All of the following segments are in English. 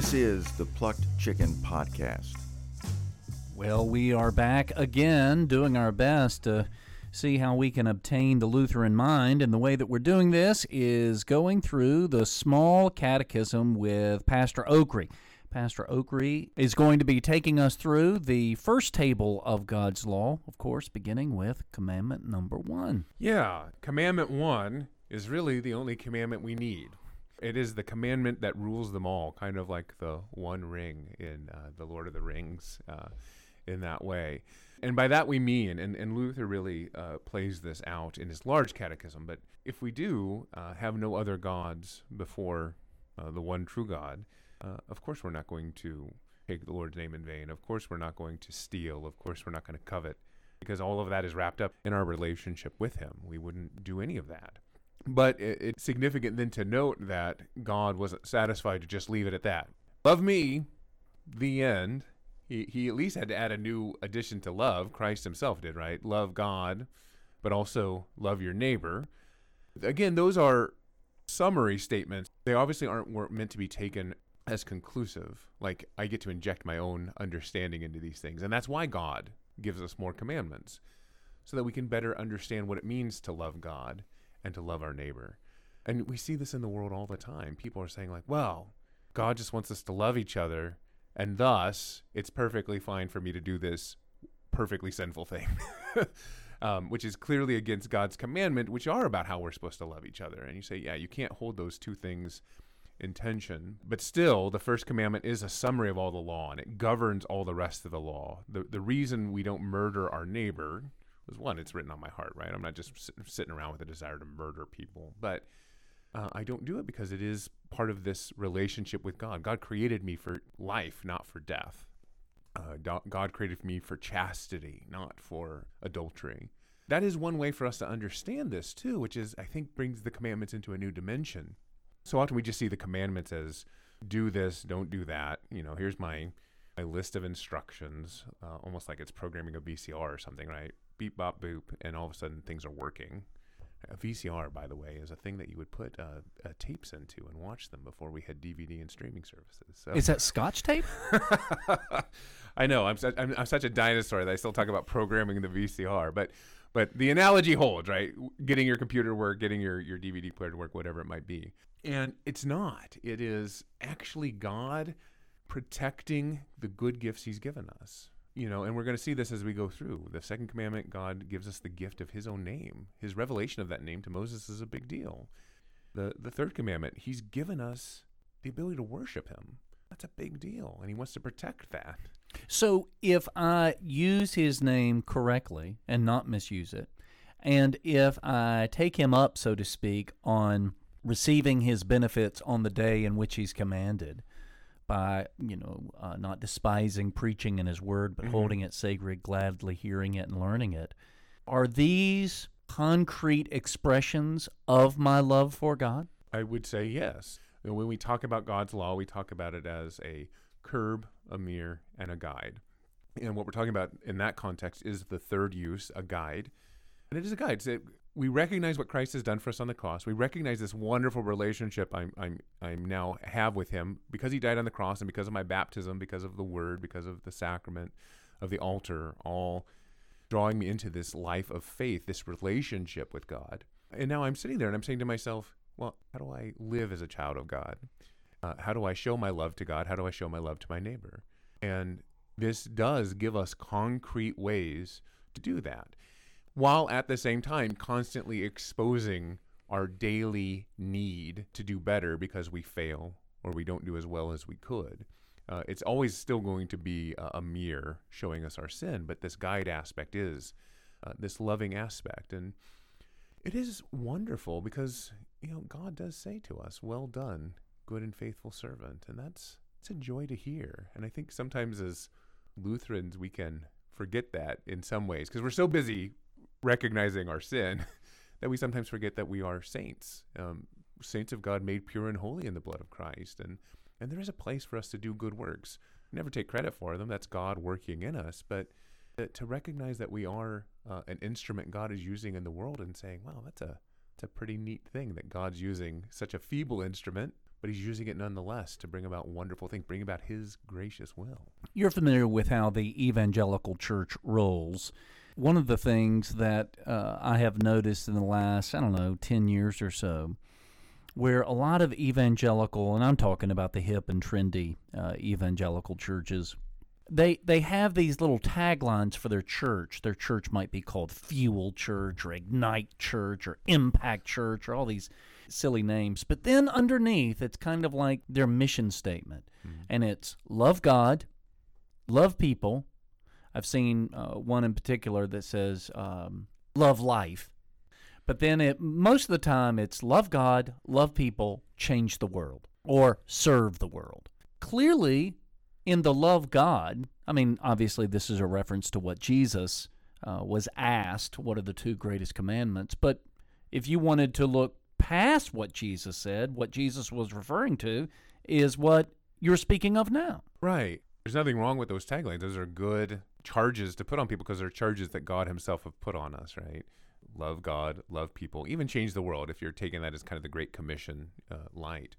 This is the Plucked Chicken Podcast. Well, we are back again doing our best to see how we can obtain the Lutheran mind. And the way that we're doing this is going through the small catechism with Pastor Ockree. Pastor Ockree is going to be taking us through the first table of God's law, of course, beginning with commandment number one. Yeah, commandment one is really the only commandment we need. It is the commandment that rules them all, kind of like the One Ring in uh, the Lord of the Rings, uh, in that way. And by that we mean, and, and Luther really uh, plays this out in his large catechism, but if we do uh, have no other gods before uh, the one true God, uh, of course we're not going to take the Lord's name in vain. Of course we're not going to steal. Of course we're not going to covet, because all of that is wrapped up in our relationship with Him. We wouldn't do any of that. But it, it's significant then to note that God wasn't satisfied to just leave it at that. Love me, the end. He, he at least had to add a new addition to love. Christ himself did, right? Love God, but also love your neighbor. Again, those are summary statements. They obviously aren't weren't meant to be taken as conclusive. Like I get to inject my own understanding into these things. And that's why God gives us more commandments, so that we can better understand what it means to love God and to love our neighbor. And we see this in the world all the time. People are saying, like, well, God just wants us to love each other, and thus it's perfectly fine for me to do this perfectly sinful thing, um, which is clearly against God's commandment, which are about how we're supposed to love each other. And you say, yeah, you can't hold those two things in tension. But still, the first commandment is a summary of all the law, and it governs all the rest of the law. The, the reason we don't murder our neighbor one, it's written on my heart, right? I'm not just sit- sitting around with a desire to murder people, but uh, I don't do it because it is part of this relationship with God. God created me for life, not for death. Uh, God created me for chastity, not for adultery. That is one way for us to understand this too, which is I think brings the commandments into a new dimension. So often we just see the commandments as do this, don't do that. You know, here's my my list of instructions, uh, almost like it's programming a VCR or something, right? Beep, bop, boop, and all of a sudden things are working. A VCR, by the way, is a thing that you would put uh, uh, tapes into and watch them before we had DVD and streaming services. So. Is that Scotch tape? I know I'm such, I'm, I'm such a dinosaur that I still talk about programming the VCR, but but the analogy holds, right? Getting your computer to work, getting your your DVD player to work, whatever it might be. And it's not. It is actually God protecting the good gifts He's given us. You know, and we're going to see this as we go through. The second commandment, God gives us the gift of His own name. His revelation of that name to Moses is a big deal. The the third commandment, He's given us the ability to worship Him. That's a big deal, and He wants to protect that. So if I use his name correctly and not misuse it, and if I take him up, so to speak, on receiving his benefits on the day in which he's commanded, by you know uh, not despising preaching in his word, but holding it sacred, gladly hearing it and learning it, are these concrete expressions of my love for God? I would say yes. And when we talk about God's law, we talk about it as a curb, a mirror, and a guide. And what we're talking about in that context is the third use, a guide. And it is a guide. We recognize what Christ has done for us on the cross. We recognize this wonderful relationship I'm, I'm, I'm now have with Him because He died on the cross and because of my baptism, because of the Word, because of the sacrament of the altar, all drawing me into this life of faith, this relationship with God. And now I'm sitting there and I'm saying to myself, well, how do I live as a child of God? Uh, how do I show my love to God? How do I show my love to my neighbor? And this does give us concrete ways to do that, while at the same time constantly exposing our daily need to do better because we fail or we don't do as well as we could. Uh, it's always still going to be a, a mirror showing us our sin, but this guide aspect is uh, this loving aspect. And it is wonderful because, you know, God does say to us, Well done, good and faithful servant. And that's it's a joy to hear. And I think sometimes as Lutherans, we can forget that in some ways because we're so busy recognizing our sin that we sometimes forget that we are saints, um, saints of God made pure and holy in the blood of Christ. And, and there is a place for us to do good works. Never take credit for them, that's God working in us. But uh, to recognize that we are uh, an instrument God is using in the world and saying, wow, that's a, that's a pretty neat thing that God's using such a feeble instrument, but he's using it nonetheless to bring about wonderful things, bring about his gracious will. You're familiar with how the evangelical church rolls. One of the things that uh, I have noticed in the last, I don't know, 10 years or so, where a lot of evangelical, and I'm talking about the hip and trendy uh, evangelical churches, they they have these little taglines for their church. Their church might be called Fuel Church or Ignite Church or Impact Church or all these silly names. But then underneath, it's kind of like their mission statement, mm-hmm. and it's love God, love people. I've seen uh, one in particular that says um, love life. But then it most of the time it's love God, love people, change the world, or serve the world. Clearly, in the love God, I mean, obviously, this is a reference to what Jesus uh, was asked what are the two greatest commandments. But if you wanted to look past what Jesus said, what Jesus was referring to is what you're speaking of now. Right. There's nothing wrong with those taglines. Those are good charges to put on people because they're charges that God Himself have put on us, right? Love God, love people, even change the world if you're taking that as kind of the Great Commission uh, light.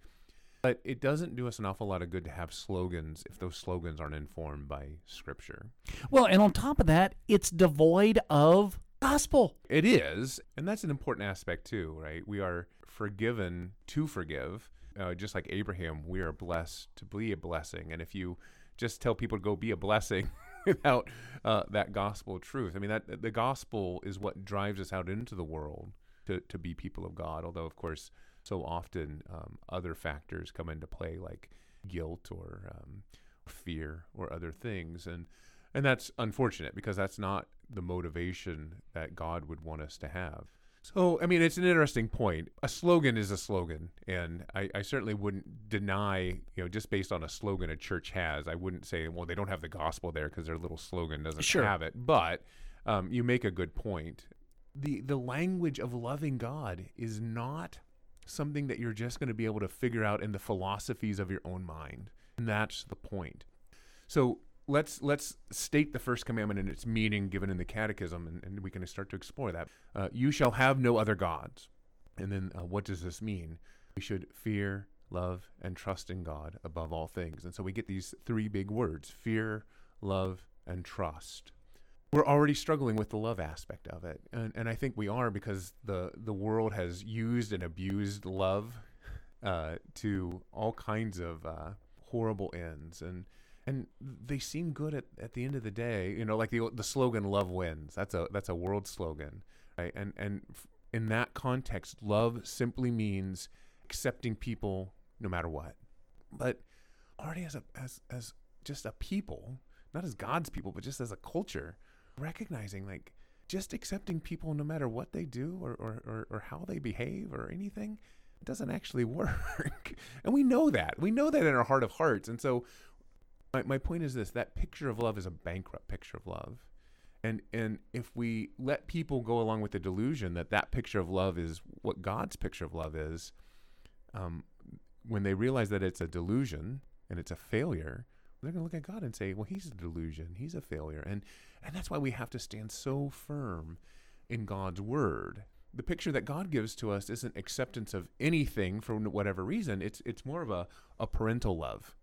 But it doesn't do us an awful lot of good to have slogans if those slogans aren't informed by Scripture. Well, and on top of that, it's devoid of gospel. It is. And that's an important aspect, too, right? We are forgiven to forgive. Uh, just like Abraham, we are blessed to be a blessing. And if you just tell people to go be a blessing without uh, that gospel truth, I mean, that the gospel is what drives us out into the world to, to be people of God. Although, of course, so often um, other factors come into play like guilt or um, fear or other things and and that's unfortunate because that's not the motivation that God would want us to have. So, I mean, it's an interesting point. A slogan is a slogan, and I, I, certainly wouldn't deny, you know, just based on a slogan a church has, I wouldn't say, well, they don't have the gospel there because their little slogan doesn't sure. have it. But um, you make a good point. The the language of loving God is not something that you're just going to be able to figure out in the philosophies of your own mind. And that's the point. So let's let's state the first commandment and its meaning given in the catechism and, and we can start to explore that. Uh, you shall have no other gods. And then uh, what does this mean? We should fear love and trust in god above all things. And so we get these three big words fear love and trust. We're already struggling with the love aspect of it, and and I think we are because the the world has used and abused love uh, to all kinds of uh, horrible ends, and and they seem good at, at the end of the day. You know, like the the slogan "Love wins." That's a that's a world slogan, right? And and in that context, love simply means accepting people no matter what. But already as a as as just a people, not as God's people, but just as a culture, recognizing like just accepting people no matter what they do or, or, or, or how they behave or anything doesn't actually work. and we know that. We know that in our heart of hearts. And so my, my point is this that picture of love is a bankrupt picture of love. And, and if we let people go along with the delusion that that picture of love is what God's picture of love is, um, when they realize that it's a delusion and it's a failure, they're going to look at God and say, well, he's a delusion. He's a failure. And, and that's why we have to stand so firm in God's word. The picture that God gives to us isn't acceptance of anything for whatever reason. It's, it's more of a, a parental love.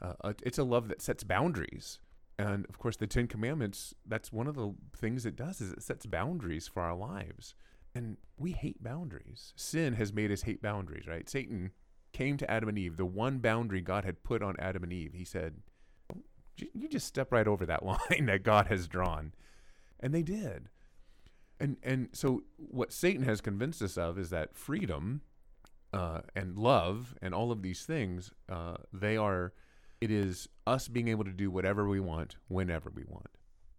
Uh, it's a love that sets boundaries. And of course, the Ten Commandments, that's one of the things it does is it sets boundaries for our lives. And we hate boundaries. Sin has made us hate boundaries, right? Satan came to Adam and Eve, the one boundary God had put on Adam and Eve, he said, You just step right over that line that God has drawn. And they did. And, and so, what Satan has convinced us of is that freedom uh, and love and all of these things, uh, they are, it is us being able to do whatever we want, whenever we want.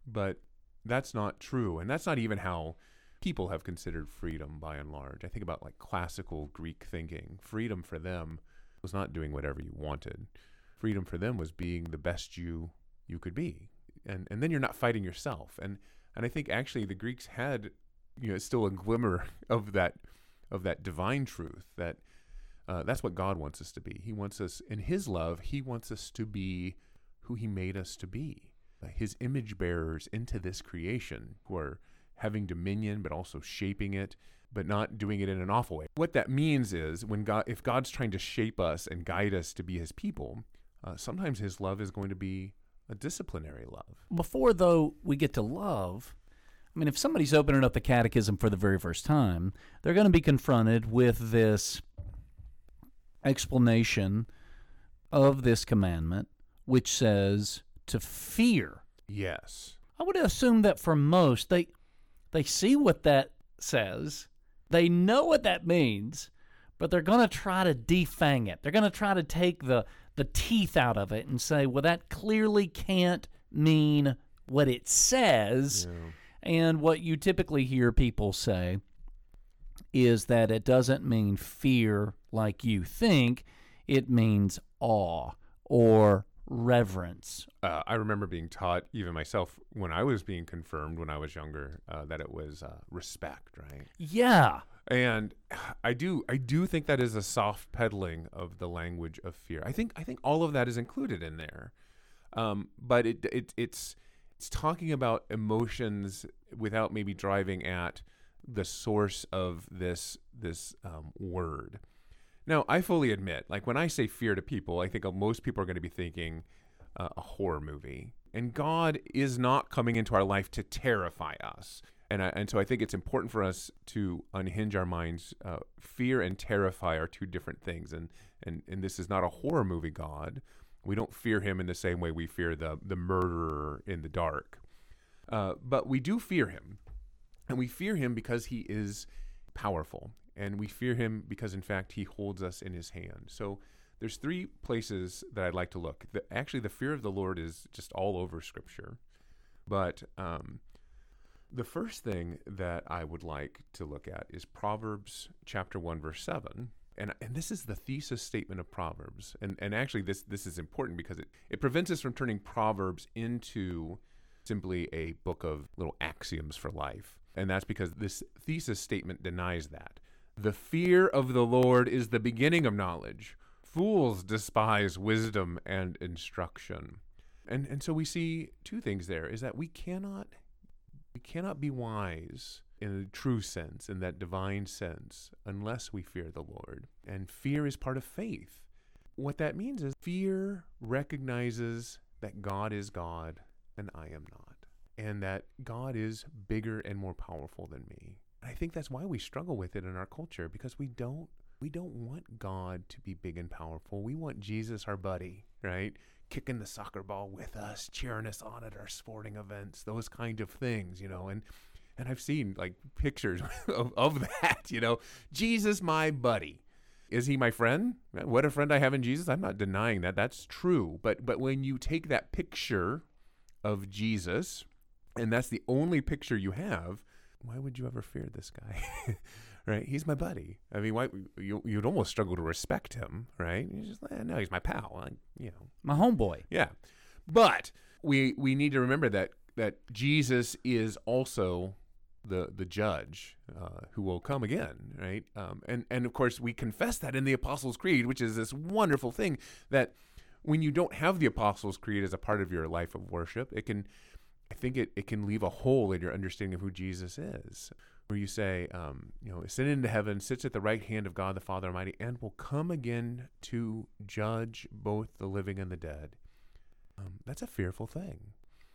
But that's not true. And that's not even how people have considered freedom by and large. I think about like classical Greek thinking. Freedom for them was not doing whatever you wanted. Freedom for them was being the best you you could be. And and then you're not fighting yourself. And and I think actually the Greeks had you know still a glimmer of that of that divine truth that uh, that's what God wants us to be. He wants us in His love. He wants us to be who He made us to be, His image bearers into this creation, who are having dominion, but also shaping it, but not doing it in an awful way. What that means is when God, if God's trying to shape us and guide us to be His people, uh, sometimes His love is going to be a disciplinary love. Before, though, we get to love, I mean, if somebody's opening up the catechism for the very first time, they're going to be confronted with this explanation of this commandment, which says to fear. Yes. I would assume that for most, they they see what that says, they know what that means, but they're going to try to defang it. They're going to try to take the the teeth out of it and say, well, that clearly can't mean what it says. Yeah. And what you typically hear people say is that it doesn't mean fear like you think, it means awe or reverence. Uh, I remember being taught, even myself, when I was being confirmed when I was younger, uh, that it was uh, respect, right? Yeah. And I do, I do think that is a soft peddling of the language of fear. I think, I think all of that is included in there, um, but it, it, it's, it's talking about emotions without maybe driving at the source of this, this um, word. Now, I fully admit, like when I say fear to people, I think most people are going to be thinking uh, a horror movie. And God is not coming into our life to terrify us. And, I, and so I think it's important for us to unhinge our minds. Uh, fear and terrify are two different things. And, and, and this is not a horror movie God. We don't fear him in the same way we fear the, the murderer in the dark. Uh, but we do fear him. And we fear him because he is powerful. And we fear him because in fact he holds us in his hand. So there's three places that i'd like to look. The, actually the fear of the lord is just all over scripture. But um, the first thing that i would like to look at is proverbs chapter 1 verse 7 and, and this is the thesis statement of proverbs. And, and actually this, this is important because it, it prevents us from turning proverbs into simply a book of little axioms for life and that's because this thesis statement denies that the fear of the Lord is the beginning of knowledge. Fools despise wisdom and instruction. And and so we see two things there is that we cannot we cannot be wise in a true sense, in that divine sense, unless we fear the Lord. And fear is part of faith. What that means is fear recognizes that God is God and I am not, and that God is bigger and more powerful than me. I think that's why we struggle with it in our culture because we don't we don't want God to be big and powerful. We want Jesus our buddy, right? Kicking the soccer ball with us, cheering us on at our sporting events, those kind of things, you know. And and I've seen like pictures of, of that, you know. Jesus my buddy. Is he my friend? What a friend I have in Jesus. I'm not denying that. That's true. But but when you take that picture of Jesus and that's the only picture you have, why would you ever fear this guy? right? He's my buddy. I mean, why you you'd almost struggle to respect him, right? You just eh, no, he's my pal. I, you know, My homeboy. yeah. But we we need to remember that that Jesus is also the the judge uh, who will come again, right? Um, and and of course we confess that in the Apostles' Creed, which is this wonderful thing that when you don't have the Apostles' Creed as a part of your life of worship, it can I think it, it can leave a hole in your understanding of who Jesus is. Where you say, um, you know, ascended into heaven, sits at the right hand of God the Father Almighty, and will come again to judge both the living and the dead. Um, that's a fearful thing.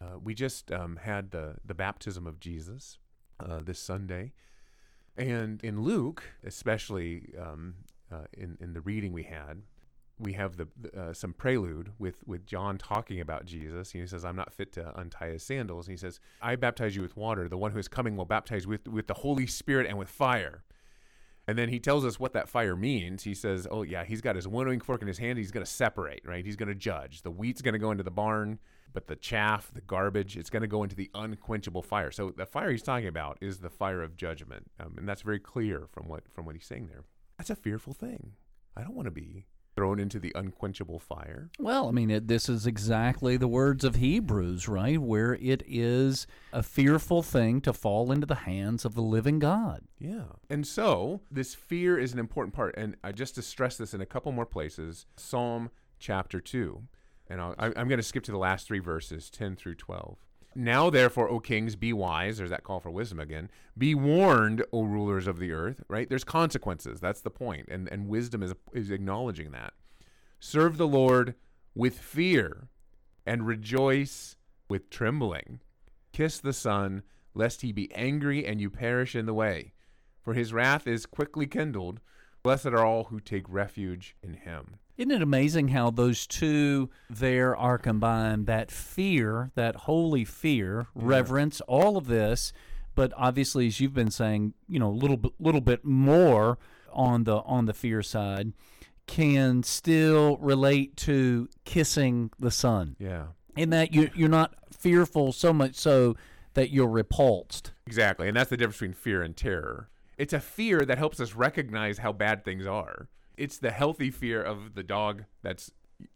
Uh, we just um, had the, the baptism of Jesus uh, this Sunday. And in Luke, especially um, uh, in, in the reading we had, we have the uh, some prelude with with John talking about Jesus. He says, "I'm not fit to untie his sandals." And he says, "I baptize you with water. The one who is coming will baptize with with the Holy Spirit and with fire." And then he tells us what that fire means. He says, "Oh yeah, he's got his winnowing fork in his hand. He's going to separate, right? He's going to judge. The wheat's going to go into the barn, but the chaff, the garbage, it's going to go into the unquenchable fire." So the fire he's talking about is the fire of judgment, um, and that's very clear from what from what he's saying there. That's a fearful thing. I don't want to be thrown into the unquenchable fire. Well, I mean, it, this is exactly the words of Hebrews, right? Where it is a fearful thing to fall into the hands of the living God. Yeah. And so this fear is an important part. And I just to stress this in a couple more places Psalm chapter 2. And I'll, I, I'm going to skip to the last three verses, 10 through 12. Now, therefore, O kings, be wise. There's that call for wisdom again. Be warned, O rulers of the earth. Right? There's consequences. That's the point. And and wisdom is is acknowledging that. Serve the Lord with fear, and rejoice with trembling. Kiss the Son, lest he be angry and you perish in the way. For his wrath is quickly kindled. Blessed are all who take refuge in him. Isn't it amazing how those two there are combined? That fear, that holy fear, reverence, all of this, but obviously, as you've been saying, you know, a little bit, little bit more on the on the fear side, can still relate to kissing the Son. Yeah. In that you you're not fearful so much so that you're repulsed. Exactly. And that's the difference between fear and terror. It's a fear that helps us recognize how bad things are. It's the healthy fear of the dog that's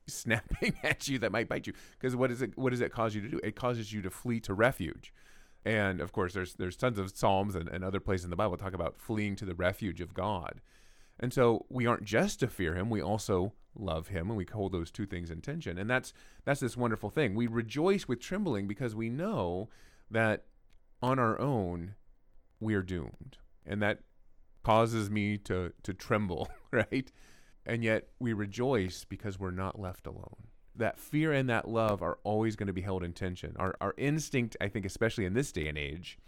snapping at you that might bite you. Because what is it what does it cause you to do? It causes you to flee to refuge. And of course there's there's tons of Psalms and, and other places in the Bible talk about fleeing to the refuge of God. And so we aren't just to fear him, we also love him and we hold those two things in tension. And that's that's this wonderful thing. We rejoice with trembling because we know that on our own we are doomed. And that causes me to to tremble, right? And yet we rejoice because we're not left alone. That fear and that love are always going to be held in tension. Our our instinct, I think especially in this day and age,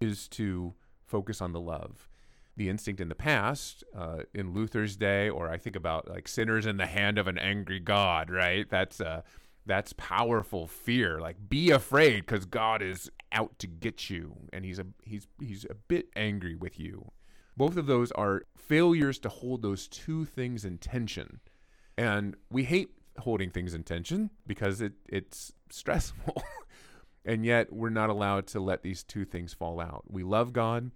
is to focus on the love the instinct in the past, uh, in Luther's day, or I think about like sinners in the hand of an angry God, right? That's uh, that's powerful fear. Like be afraid because God is out to get you, and he's a he's he's a bit angry with you. Both of those are failures to hold those two things in tension, and we hate holding things in tension because it it's stressful. and yet we're not allowed to let these two things fall out. We love God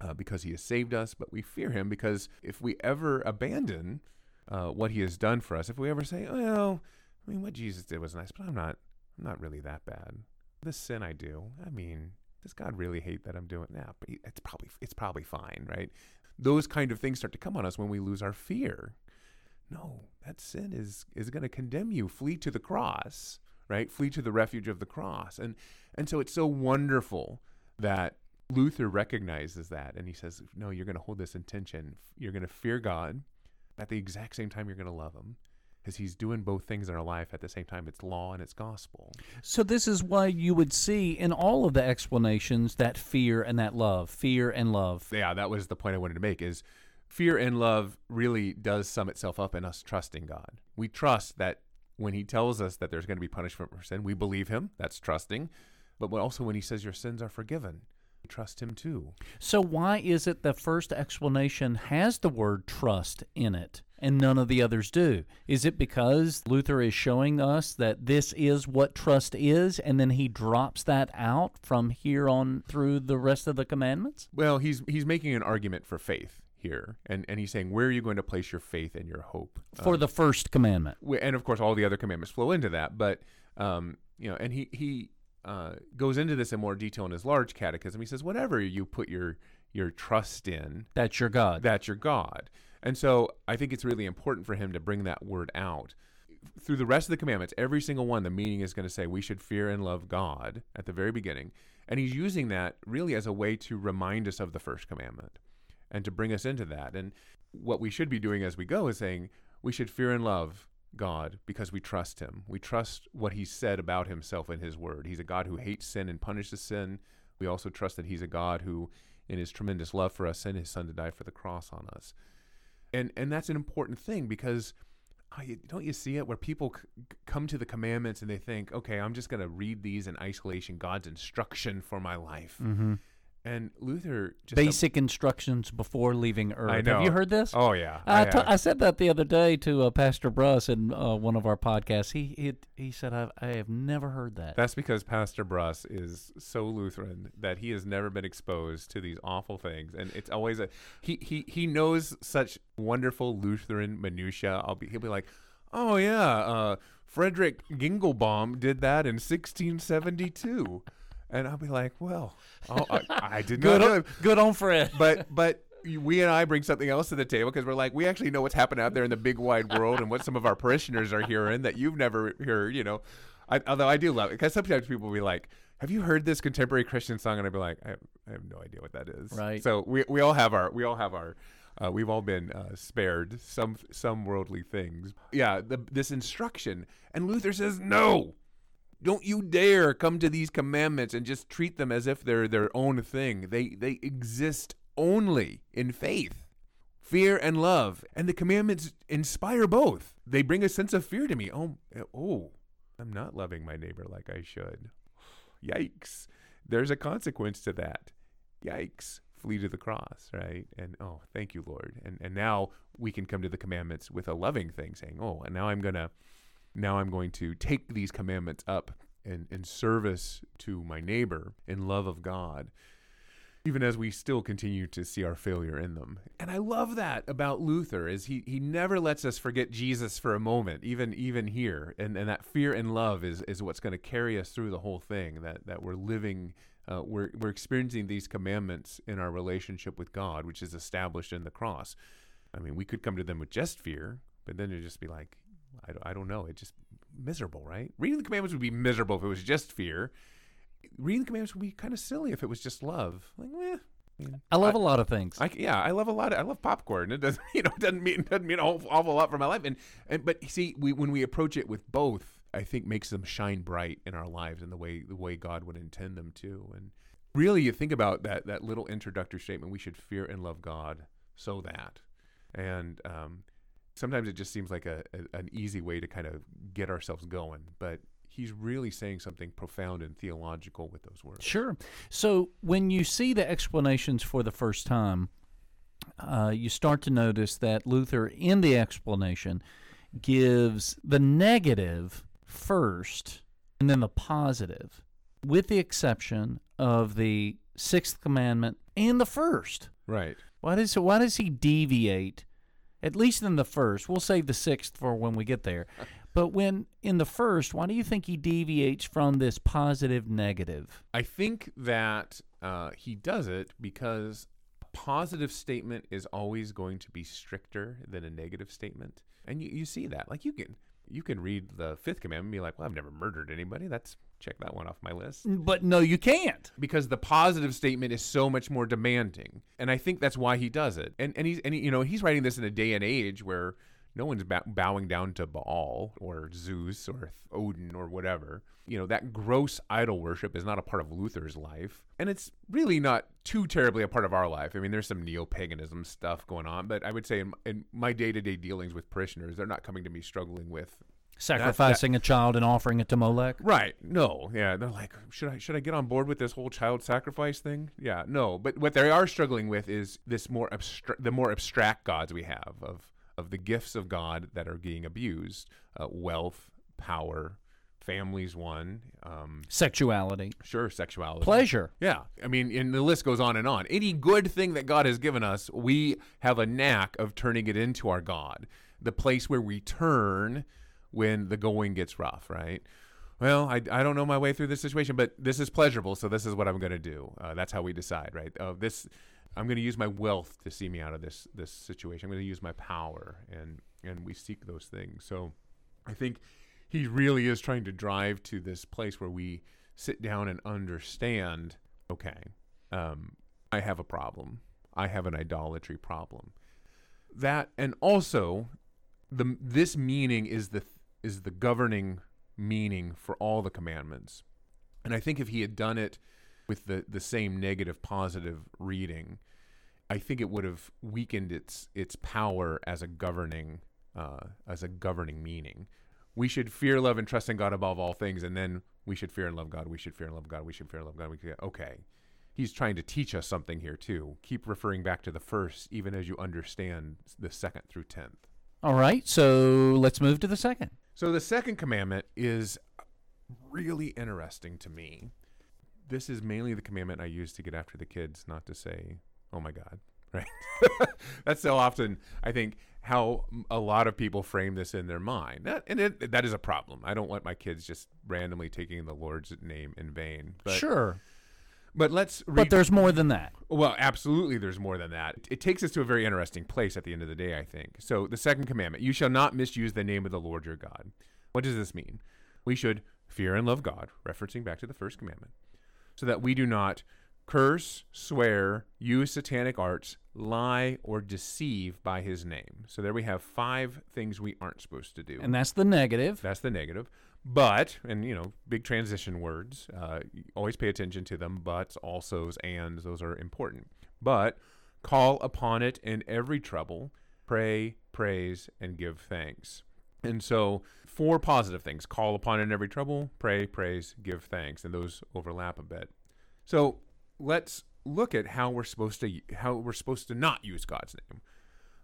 uh, because he has saved us, but we fear him because if we ever abandon uh, what he has done for us, if we ever say, well, I mean, what Jesus did was nice, but I'm not, I'm not really that bad. This sin I do, I mean, does God really hate that I'm doing that? Nah, but it's probably, it's probably fine, right? Those kind of things start to come on us when we lose our fear. No, that sin is is going to condemn you. Flee to the cross, right? Flee to the refuge of the cross, and and so it's so wonderful that Luther recognizes that and he says, No, you're going to hold this intention. You're going to fear God. At the exact same time, you're going to love Him because He's doing both things in our life at the same time. It's law and it's gospel. So, this is why you would see in all of the explanations that fear and that love, fear and love. Yeah, that was the point I wanted to make is fear and love really does sum itself up in us trusting God. We trust that when He tells us that there's going to be punishment for sin, we believe Him. That's trusting. But also when He says your sins are forgiven, trust him too. So why is it the first explanation has the word trust in it and none of the others do? Is it because Luther is showing us that this is what trust is and then he drops that out from here on through the rest of the commandments? Well, he's he's making an argument for faith here and and he's saying where are you going to place your faith and your hope for um, the first commandment and of course all the other commandments flow into that but um you know and he he uh, goes into this in more detail in his large catechism. He says, whatever you put your your trust in, that's your God. That's your God. And so I think it's really important for him to bring that word out. Through the rest of the commandments, every single one, the meaning is going to say we should fear and love God at the very beginning. And he's using that really as a way to remind us of the first commandment and to bring us into that. And what we should be doing as we go is saying we should fear and love God because we trust him. We trust what he said about himself in his word. He's a God who hates sin and punishes sin. We also trust that he's a God who, in his tremendous love for us, sent his son to die for the cross on us. And and that's an important thing because oh, don't you see it where people c- come to the commandments and they think, okay, I'm just going to read these in isolation, God's instruction for my life. Mm-hmm. And Luther just basic instructions before leaving Earth. I know. Have you heard this? Oh yeah, I, I, t- I said that the other day to uh, Pastor Bruss in uh, one of our podcasts. He he, he said I, I have never heard that. That's because Pastor Bruss is so Lutheran that he has never been exposed to these awful things, and it's always a he he he knows such wonderful Lutheran minutia. I'll be he'll be like, oh yeah, uh, Frederick Gingelbaum did that in 1672. And I'll be like, well, oh, I, I did good not on, good on Fred. But but we and I bring something else to the table because we're like, we actually know what's happening out there in the big wide world and what some of our parishioners are hearing that you've never heard. You know, I, although I do love it because sometimes people will be like, have you heard this contemporary Christian song? And I'd be like, I have, I have no idea what that is. Right. So we, we all have our, we all have our, uh, we've all been uh, spared some some worldly things. Yeah, the, this instruction, and Luther says, no, don't you dare come to these commandments and just treat them as if they're their own thing. They they exist only in faith, fear and love, and the commandments inspire both. They bring a sense of fear to me. Oh, oh, I'm not loving my neighbor like I should. Yikes! There's a consequence to that. Yikes! Flee to the cross, right? And oh, thank you, Lord. And and now we can come to the commandments with a loving thing, saying, oh, and now I'm gonna now I'm going to take these commandments up in, in service to my neighbor in love of God, even as we still continue to see our failure in them. And I love that about Luther is he he never lets us forget Jesus for a moment, even even here. And and that fear and love is is what's going to carry us through the whole thing. That that we're living uh, we're we're experiencing these commandments in our relationship with God, which is established in the cross. I mean, we could come to them with just fear, but then it'd just be like, I don't, I don't know. It's just miserable, right? Reading the commandments would be miserable if it was just fear. Reading the commandments would be kind of silly if it was just love. Like, eh. I, mean, I love a lot of things. I, yeah, I love a lot. Of, I love popcorn. It doesn't, you know, it doesn't mean doesn't mean a whole awful lot for my life. And and but see, we when we approach it with both, I think makes them shine bright in our lives in the way the way God would intend them to. And really, you think about that that little introductory statement: we should fear and love God, so that. And um, sometimes it just seems like a, a, an easy way to kind of get ourselves going, but he's really saying something profound and theological with those words. Sure. So when you see the explanations for the first time, uh, you start to notice that Luther, in the explanation, gives the negative first and then the positive, with the exception of the sixth commandment and the first. Right. Why does why does he deviate? At least in the first, we'll save the sixth for when we get there. But when in the first, why do you think he deviates from this positive negative? I think that uh, he does it because a positive statement is always going to be stricter than a negative statement, and you, you see that. Like you can you can read the fifth commandment and be like, "Well, I've never murdered anybody. That's check that one off my list." Mm, but no, you can't. because the positive statement is so much more demanding, and I think that's why he does it. And and he's and he, you know he's writing this in a day and age where no one's bow- bowing down to Baal or Zeus or Odin or whatever. You know that gross idol worship is not a part of Luther's life, and it's really not too terribly a part of our life. I mean, there's some neo-paganism stuff going on, but I would say in, in my day-to-day dealings with parishioners, they're not coming to me struggling with Sacrificing a child and offering it to Molech. Right. No. Yeah. They're like, should I should I get on board with this whole child sacrifice thing? Yeah. No. But what they are struggling with is this more abstract, the more abstract gods we have of of the gifts of God that are being abused: uh, wealth, power, families. One. Um, Sexuality, sure, sexuality, pleasure. Yeah. I mean, and the list goes on and on. Any good thing that God has given us, we have a knack of turning it into our God, the place where we turn when the going gets rough, right? Well, I, I don't know my way through this situation, but this is pleasurable, so this is what I'm going to do. Uh, that's how we decide, right? Uh, this, I'm going to use my wealth to see me out of this this situation. I'm going to use my power, and and we seek those things. So, I think he really is trying to drive to this place where we sit down and understand. Okay, um, I have a problem. I have an idolatry problem. That and also, the this meaning is the is the governing meaning for all the commandments. And I think if he had done it with the, the same negative positive reading, I think it would have weakened its its power as a governing uh, as a governing meaning. We should fear, love, and trust in God above all things, and then we should fear and love God. We should fear and love God. We should fear and love God. We okay, he's trying to teach us something here too. Keep referring back to the first, even as you understand the second through tenth. All right, so let's move to the second. So the second commandment is really interesting to me. This is mainly the commandment I use to get after the kids, not to say, "Oh my God," right? That's so often I think how a lot of people frame this in their mind, that, and it, that is a problem. I don't want my kids just randomly taking the Lord's name in vain. But, sure, but let's. but there's more than that. Well, absolutely, there's more than that. It takes us to a very interesting place at the end of the day, I think. So, the second commandment you shall not misuse the name of the Lord your God. What does this mean? We should fear and love God, referencing back to the first commandment, so that we do not curse, swear, use satanic arts, lie, or deceive by his name. So there we have five things we aren't supposed to do. And that's the negative. That's the negative. But, and you know, big transition words, uh, always pay attention to them. Buts, alsos, ands, those are important. But call upon it in every trouble, pray, praise, and give thanks. And so, four positive things call upon it in every trouble, pray, praise, give thanks. And those overlap a bit. So, let's look at how we're supposed to how we're supposed to not use God's name.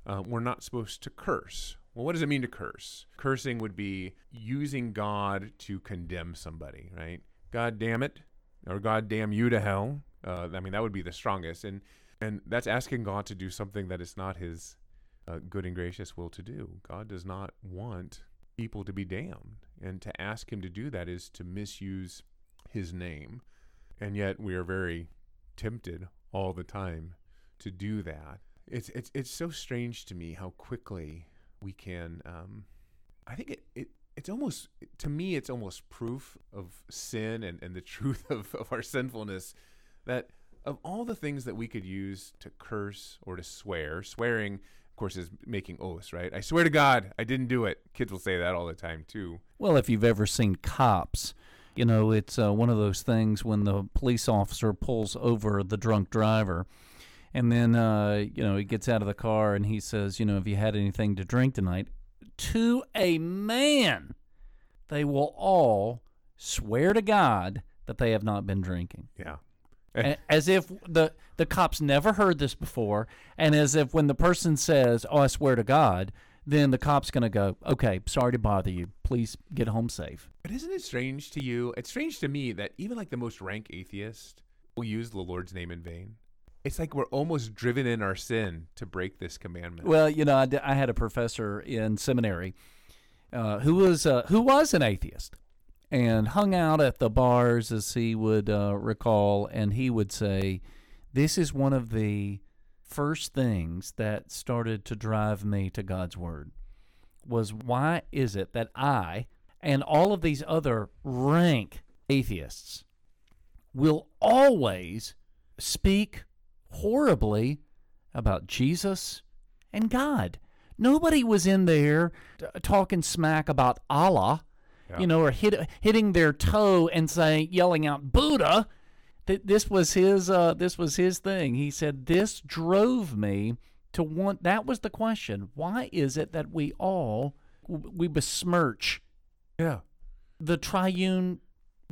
Uh, we're not supposed to curse. Well, what does it mean to curse? Cursing would be using God to condemn somebody, right? God damn it, or God damn you to hell. Uh, I mean, that would be the strongest, and and that's asking God to do something that is not His uh, good and gracious will to do. God does not want people to be damned, and to ask Him to do that is to misuse His name, and yet we are very tempted all the time to do that. It's it's it's so strange to me how quickly we can. Um, I think it, it it's almost to me it's almost proof of sin and, and the truth of, of our sinfulness that of all the things that we could use to curse or to swear, swearing of course is making oaths, right? I swear to God, I didn't do it. Kids will say that all the time too. Well, if you've ever seen cops, you know, it's uh, one of those things when the police officer pulls over the drunk driver. And then, uh, you know, he gets out of the car and he says, you know, have you had anything to drink tonight? To a man, they will all swear to God that they have not been drinking. Yeah. As if the the cops never heard this before, and as if when the person says, "Oh, I swear to God," then the cop's going to go, "Okay, sorry to bother you. Please get home safe." But isn't it strange to you? It's strange to me that even like the most rank atheist will use the Lord's name in vain. It's like we're almost driven in our sin to break this commandment. Well, you know, I had a professor in seminary uh, who was uh, who was an atheist and hung out at the bars, as he would uh, recall, and he would say, "This is one of the first things that started to drive me to God's word. Was why is it that I and all of these other rank atheists will always speak horribly about Jesus and God. Nobody was in there t- talking smack about Allah, Yeah. you know, or hit, hitting their toe and saying, yelling out Buddha. Th- This was his. Uh, this was his thing. He said, "This drove me to want." That was the question. Why is it that we all we besmirch yeah. the triune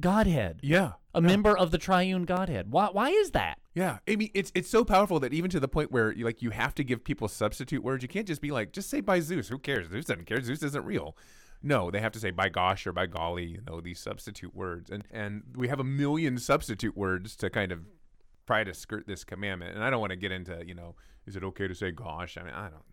Godhead? Yeah. A member of the triune Godhead. Why? Why is that? Yeah, I mean, it's it's so powerful that even to the point where you, like you have to give people substitute words. You can't just be like, just say by Zeus. Who cares? Zeus doesn't care. Zeus isn't real. No, they have to say by gosh or by golly. You know these substitute words, and and we have a million substitute words to kind of try to skirt this commandment. And I don't want to get into you know, is it okay to say gosh? I mean, I don't,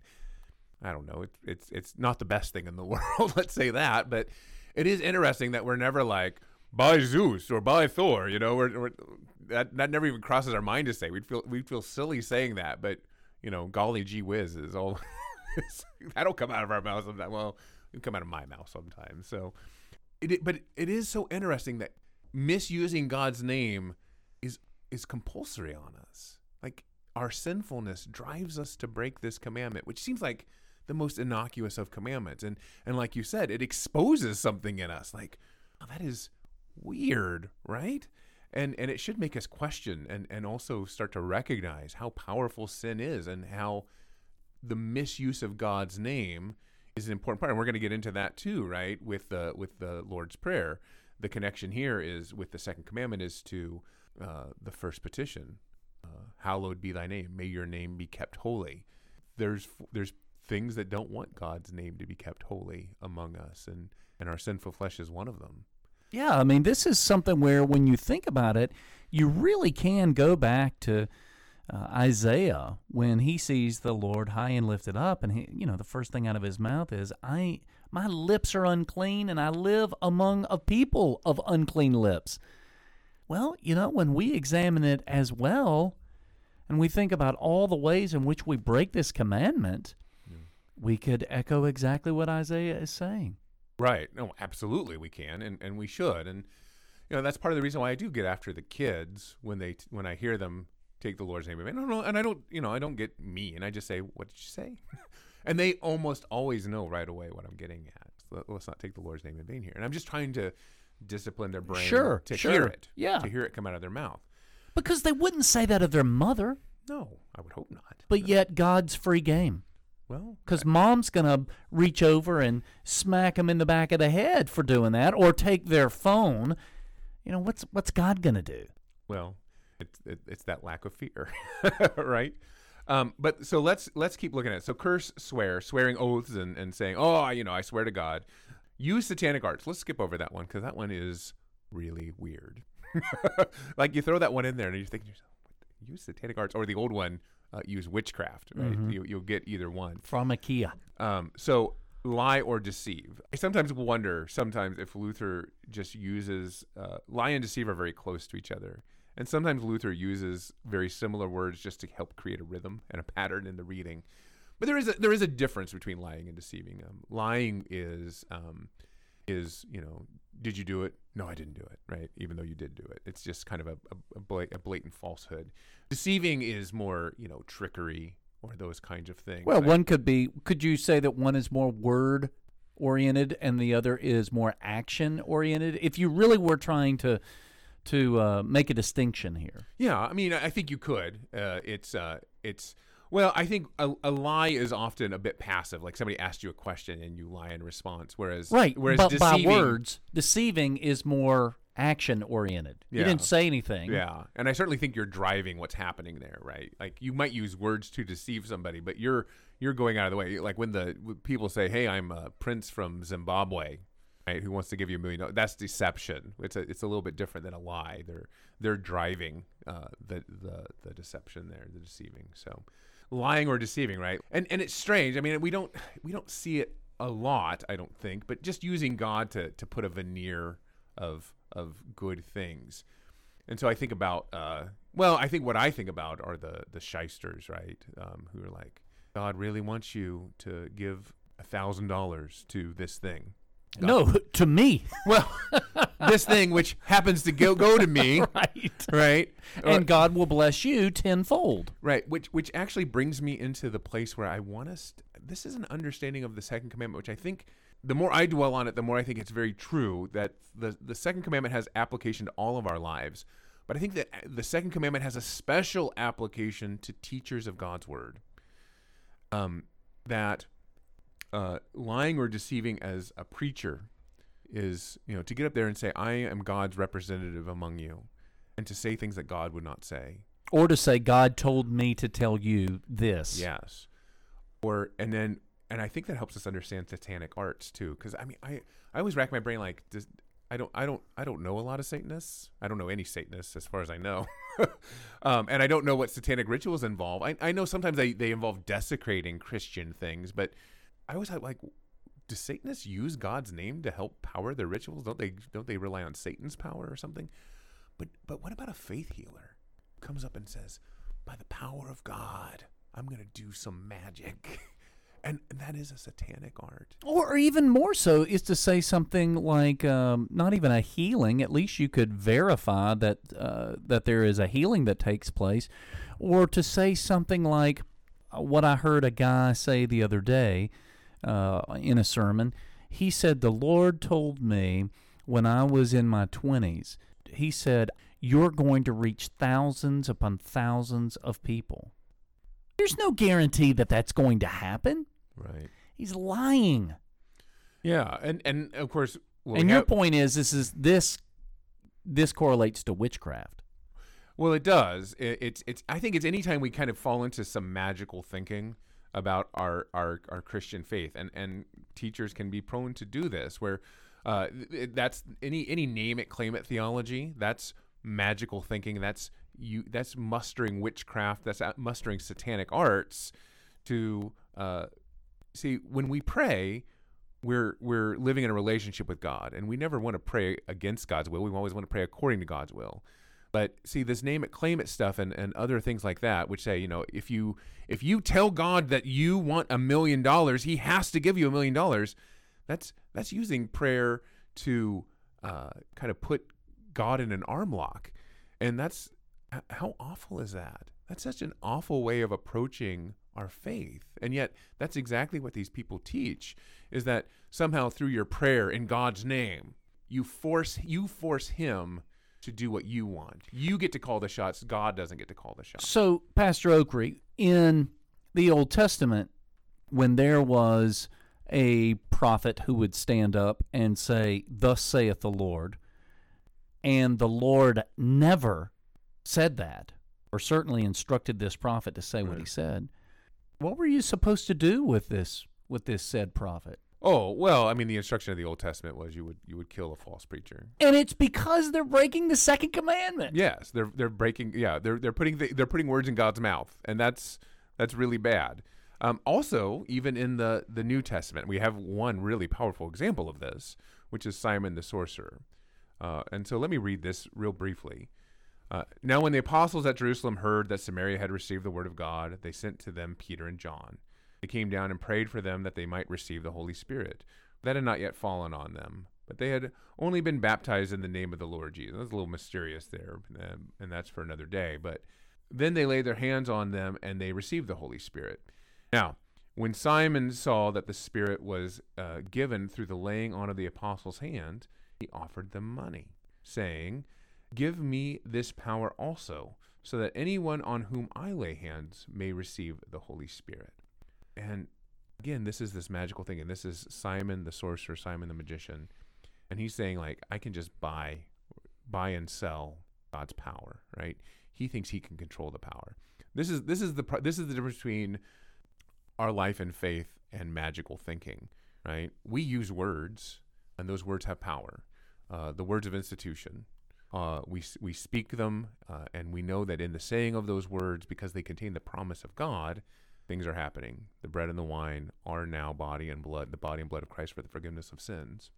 I don't know. It's it's it's not the best thing in the world. Let's say that, but it is interesting that we're never like by Zeus or by Thor. You know, that that never even crosses our mind to say. We'd feel we'd feel silly saying that, but you know, golly gee whiz is all that'll come out of our mouth sometimes. Well, it'll come out of my mouth sometimes. So, it, it but it is so interesting that misusing God's name is is compulsory on us. Like our sinfulness drives us to break this commandment, which seems like the most innocuous of commandments. And and like you said, it exposes something in us. Like, oh, that is weird, right? And and it should make us question and, and also start to recognize how powerful sin is and how the misuse of God's name is an important part. And we're going to get into that too, right? With the with the Lord's Prayer. The connection here is with the second commandment is to uh, the first petition. Uh, hallowed be thy name. May your name be kept holy. There's there's things that don't want God's name to be kept holy among us, and and our sinful flesh is one of them. Yeah, I mean, this is something where when you think about it, you really can go back to uh, Isaiah when he sees the Lord high and lifted up, and he, you know, the first thing out of his mouth is, "I, my lips are unclean, and I live among a people of unclean lips." Well, you know, when we examine it as well, and we think about all the ways in which we break this commandment, we could echo exactly what Isaiah is saying. Right. No, absolutely we can and, and we should. And you know, that's part of the reason why I do get after the kids when they when I hear them take the Lord's name in vain. No, no, and I don't, you know, I don't get me and I just say, "What did you say?" and they almost always know right away what I'm getting at. So let's not take the Lord's name in vain here. And I'm just trying to discipline their brain Sure, to sure. hear it. Yeah. To hear it come out of their mouth. Because they wouldn't say that of their mother, No, I would hope not. but yet God's free game. Well, Because mom's going to reach over and smack them in the back of the head for doing that or take their phone. You know, what's, what's God going to do? well, it's it, it's that lack of fear, right? Um, but so let's let's keep looking at it. So curse, swear, swearing oaths, and, and saying, oh, you know, I swear to God. Use satanic arts. Let's skip over that one because that one is really weird. like you throw that one in there and you're thinking, to yourself, use satanic arts, or the old one, uh, use witchcraft. Right? You, you'll get either one. From IKEA. Um, so lie or deceive. I sometimes wonder sometimes if Luther just uses uh, lie and deceive are very close to each other, and sometimes Luther uses very similar words just to help create a rhythm and a pattern in the reading. But there is a, there is a difference between lying and deceiving. Um, lying is um, is you know did you do it? No, I didn't do it. Right, even though you did do it, it's just kind of a a, a, bla- a blatant falsehood. Deceiving is more you know trickery or those kinds of things. Well, I- one could be, could you say that one is more word oriented and the other is more action oriented? If you really were trying to, to uh, make a distinction here. Yeah, I mean, I I think you could. Uh, it's uh, it's well, I think a, a lie is often a bit passive. Like somebody asked you a question and you lie in response. Whereas Right. whereas but by deceiving, words, deceiving is more action oriented. You didn't say anything. Yeah, and I certainly think you're driving what's happening there, right? Like you might use words to deceive somebody, but you're you're going out of the way. Like when the when people say, "Hey, I'm a prince from Zimbabwe," right? Who wants to give you a million dollars? That's deception. It's a it's a little bit different than a lie. They're they're driving uh, the the the deception there, the deceiving. So lying or deceiving, right? And and it's strange. I mean, we don't we don't see it a lot, I don't think, but just using God to to put a veneer of of good things. And so I think about, uh, well, I think what I think about are the the shysters, right? Um, who are like, God really wants you to give a thousand dollars to this thing. No, to me. Well, this thing which happens to go go to me, right. right? And God will bless you tenfold. Right, which which actually brings me into the place where I want us. This is an understanding of the second commandment, which I think the more I dwell on it, the more I think it's very true that the the second commandment has application to all of our lives. But I think that the second commandment has a special application to teachers of God's word. Um, that uh, lying or deceiving as a preacher is, you know, to get up there and say, "I am God's representative among you," and to say things that God would not say. Or to say, God told me to tell you this. Yes. Or and then and I think that helps us understand satanic arts too because I mean I I always rack my brain like does I don't I don't I don't know a lot of Satanists. I don't know any Satanists as far as I know. um, and I don't know what satanic rituals involve. I, I know sometimes they, they involve desecrating Christian things, but I always had like do Satanists use God's name to help power their rituals? Don't they don't they rely on Satan's power or something? But but what about a faith healer? Comes up and says, By the power of God, I'm gonna do some magic. And that is a satanic art. Or even more so is to say something like um, not even a healing. At least you could verify that uh, that there is a healing that takes place, or to say something like what I heard a guy say the other day uh, in a sermon. He said, "The Lord told me when I was in my twenties. He said." You're going to reach thousands upon thousands of people. There's no guarantee that that's going to happen. Right. He's lying. Yeah, and and of course, well, and we your have- point is this is this this correlates to witchcraft. Well, it does. It, it's it's. I think it's anytime we kind of fall into some magical thinking about our our, our Christian faith, and and teachers can be prone to do this, where uh, that's any any name it claim it theology. That's magical thinking. That's you. That's mustering witchcraft. That's uh, mustering satanic arts to uh, see when we pray. We're we're living in a relationship with God, and we never want to pray against God's will. We always want to pray according to God's will. But see, this name it, claim it stuff, and, and other things like that, which say, you know, if you if you tell God that you want a million dollars, He has to give you a million dollars. That's That's using prayer to uh, kind of put God in an arm lock. And that's how awful is that? That's such an awful way of approaching our faith. And yet that's exactly what these people teach is that somehow through your prayer in God's name, you force you force him to do what you want. You get to call the shots. God doesn't get to call the shots. So, Pastor Ockree, in the Old Testament, when there was a prophet who would stand up and say, Thus saith the Lord, and the Lord never said that, or certainly instructed this prophet to say what he said, what were you supposed to do with this with this said prophet? Oh well, I mean, the instruction of the Old Testament was you would you would kill a false preacher. And it's because they're breaking the second commandment. Yes, they're they're breaking. Yeah, they're they're putting the, they're putting words in God's mouth, and that's that's really bad. Um, also, even in the the New Testament, we have one really powerful example of this, which is Simon the sorcerer. Uh, and so, let me read this real briefly. Uh, now, when the apostles at Jerusalem heard that Samaria had received the word of God, they sent to them Peter and John. They came down and prayed for them that they might receive the Holy Spirit. That had not yet fallen on them, but they had only been baptized in the name of the Lord Jesus. That's a little mysterious there, um, and that's for another day. But then they laid their hands on them and they received the Holy Spirit. Now, when Simon saw that the Spirit was uh, given through the laying on of the apostles' hand, he offered them money, saying, Give me this power also, so that anyone on whom I lay hands may receive the Holy Spirit. And again, this is this magical thing, and this is Simon the sorcerer, Simon the magician, and he's saying like, I can just buy, buy and sell God's power, right? He thinks he can control the power. This is this is the this is the difference between our life and faith and magical thinking, right? We use words, and those words have power. Uh, the words of institution. Uh, we we speak them, uh, and we know that in the saying of those words, because they contain the promise of God, things are happening. The bread and the wine are now body and blood, the body and blood of Christ for the forgiveness of sins.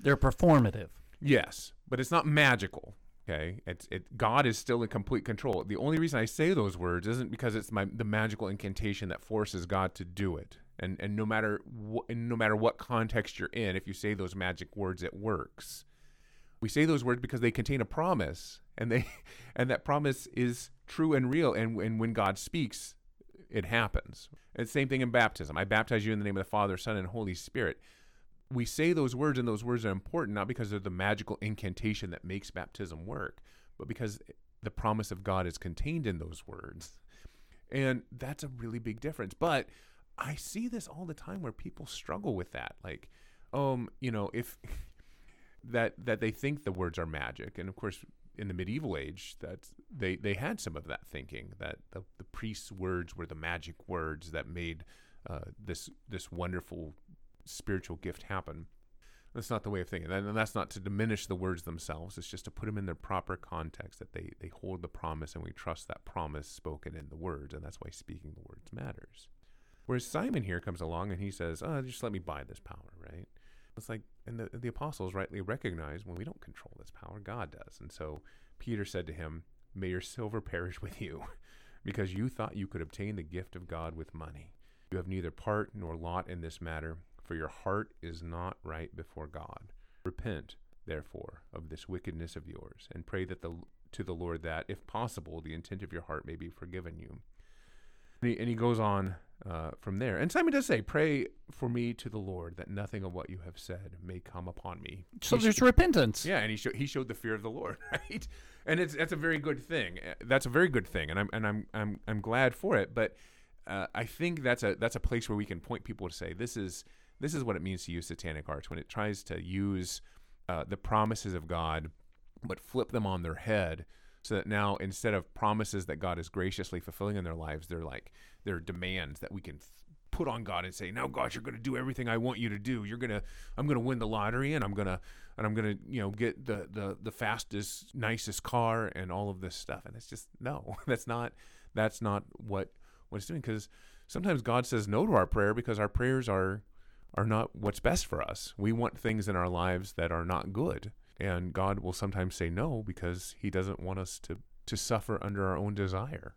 They're performative. Yes, but it's not magical. Okay, it's it. God is still in complete control. The only reason I say those words isn't because it's my the magical incantation that forces God to do it. And and no matter wh- and no matter what context you're in, if you say those magic words, it works. We say those words because they contain a promise, and they and that promise is true and real. And and when God speaks, it happens. And same thing in baptism. I baptize you in the name of the Father, Son, and Holy Spirit. We say those words and those words are important not because they're the magical incantation that makes baptism work but because the promise of god is contained in those words. And that's a really big difference. But i see this all the time where people struggle with that. Like um you know if that that they think the words are magic. And of course in the medieval age that they they had some of that thinking that the, the priest's words were the magic words that made uh, this this wonderful spiritual gift happen. That's not the way of thinking. And that's not to diminish the words themselves. It's just to put them in their proper context that they, they hold the promise and we trust that promise spoken in the words. And that's why speaking the words matters. Whereas Simon here comes along and he says, oh, just let me buy this power, right? It's like, and the, the apostles rightly recognize when we don't control this power, God does. And so Peter said to him, May your silver perish with you, because you thought you could obtain the gift of God with money. You have neither part nor lot in this matter, for your heart is not right before God. Repent, therefore, of this wickedness of yours, and pray that the to the Lord that, if possible, the intent of your heart may be forgiven you. And he, and he goes on uh, from there. And Simon does say, Pray for me to the Lord that nothing of what you have said may come upon me. So He there's sh- repentance. yeah, and he showed he showed the fear of the Lord, right? And it's that's a very good thing. Uh, That's a very good thing, and I'm and I'm I'm I'm glad for it. But uh, I think that's a that's a place where we can point people to say this is this is what it means to use satanic arts when it tries to use uh, the promises of God, but flip them on their head. So that now instead of promises that God is graciously fulfilling in their lives, they're like they're demands that we can put on God and say, "Now, God, you're going to do everything I want you to do. You're gonna, I'm going to win the lottery, and I'm gonna, and I'm gonna, you know, get the the the fastest, nicest car, and all of this stuff." And it's just no, that's not, that's not what what it's doing. Because sometimes God says no to our prayer because our prayers are are not what's best for us. We want things in our lives that are not good, and God will sometimes say no because He doesn't want us to to suffer under our own desire.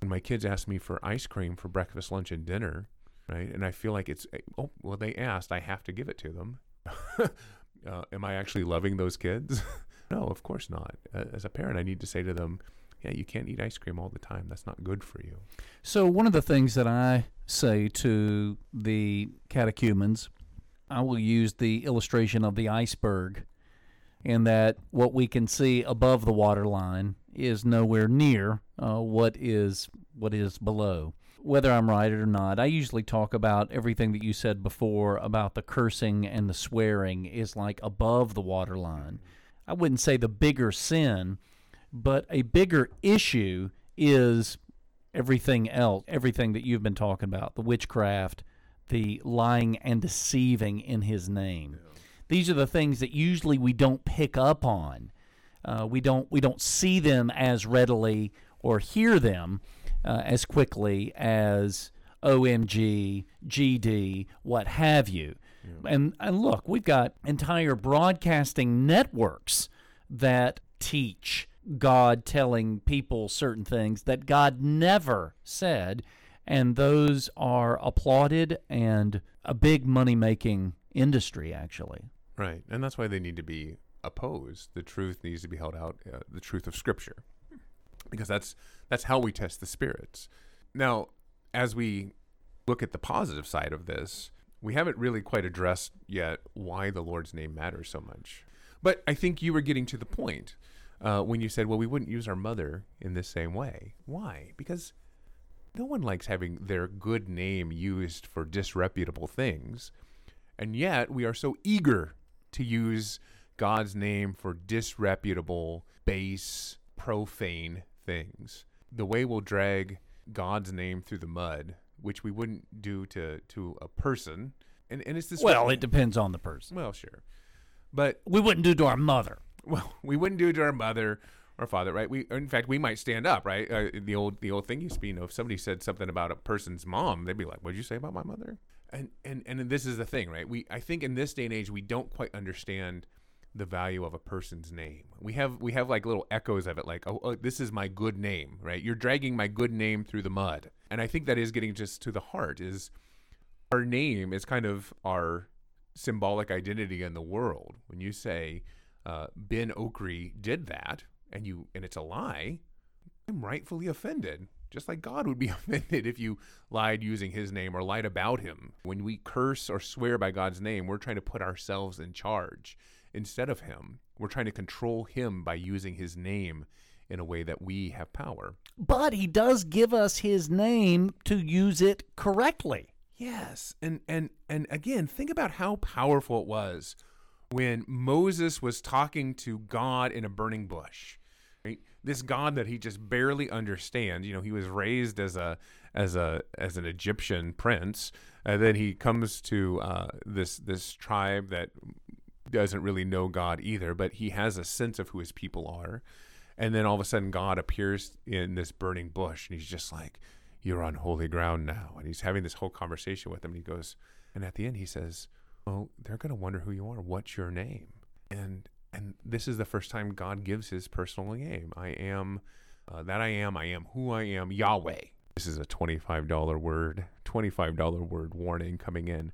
When my kids ask me for ice cream for breakfast, lunch, and dinner, right? And I feel like it's oh well, they asked, I have to give it to them. uh, am I actually loving those kids? no, of course not. As a parent, I need to say to them, yeah, you can't eat ice cream all the time. That's not good for you. So, one of the things that I say to the catechumens, I will use the illustration of the iceberg, in that what we can see above the waterline is nowhere near uh, what is what is below. Whether I'm right or not, I usually talk about everything that you said before about the cursing and the swearing is like above the waterline. I wouldn't say the bigger sin, but a bigger issue is everything else, everything that you've been talking about, the witchcraft, the lying and deceiving in his name. These are the things that usually we don't pick up on. Uh, we don't we don't see them as readily or hear them uh, as quickly as OMG, GD, what have you. And and look, we've got entire broadcasting networks that teach God telling people certain things that God never said, and those are applauded and a big money making industry actually. Right. And that's why they need to be opposed. The truth needs to be held out, uh, the truth of Scripture, because that's that's how we test the spirits. Now, as we look at the positive side of this, we haven't really quite addressed yet why the Lord's name matters so much. But I think you were getting to the point uh, when you said, well, we wouldn't use our mother in this same way. Why? Because no one likes having their good name used for disreputable things. And yet we are so eager to use God's name for disreputable, base, profane things. The way we'll drag God's name through the mud, which we wouldn't do to, to a person. And, and it's this Well, it depends on the person. well, sure. But We wouldn't do to our mother. well, we wouldn't do to our mother or father, right? We, in fact, we might stand up, right? Uh, the old, the old thing used to be, you know, if somebody said something about a person's mom, they'd be like, "What'd you say about my mother?" And and and this is the thing, right? We, I think, in this day and age, we don't quite understand the value of a person's name. We have, we have like little echoes of it, like, "Oh, oh this is my good name," right? You're dragging my good name through the mud, and I think that is getting just to the heart. Is our name is kind of our symbolic identity in the world. When you say uh, Ben Ockree did that, and you and it's a lie, I'm rightfully offended. Just like God would be offended if you lied using His name or lied about Him. When we curse or swear by God's name, we're trying to put ourselves in charge instead of Him. We're trying to control Him by using His name in a way that we have power. But he does give us his name to use it correctly. Yes, and and and again, think about how powerful it was when Moses was talking to God in a burning bush. This God that he just barely understands. You know, he was raised as a as a as an Egyptian prince, and then he comes to uh, this this tribe that doesn't really know God either, but he has a sense of who his people are. And then all of a sudden, God appears in this burning bush, and he's just like, "You're on holy ground now." And he's having this whole conversation with him. And he goes, and at the end, he says, "Oh, they're going to wonder who you are. What's your name?" And and this is the first time God gives His personal name. I am uh, that I am. I am who I am. Yahweh. This is a twenty-five dollar word. Twenty-five dollar word warning coming in.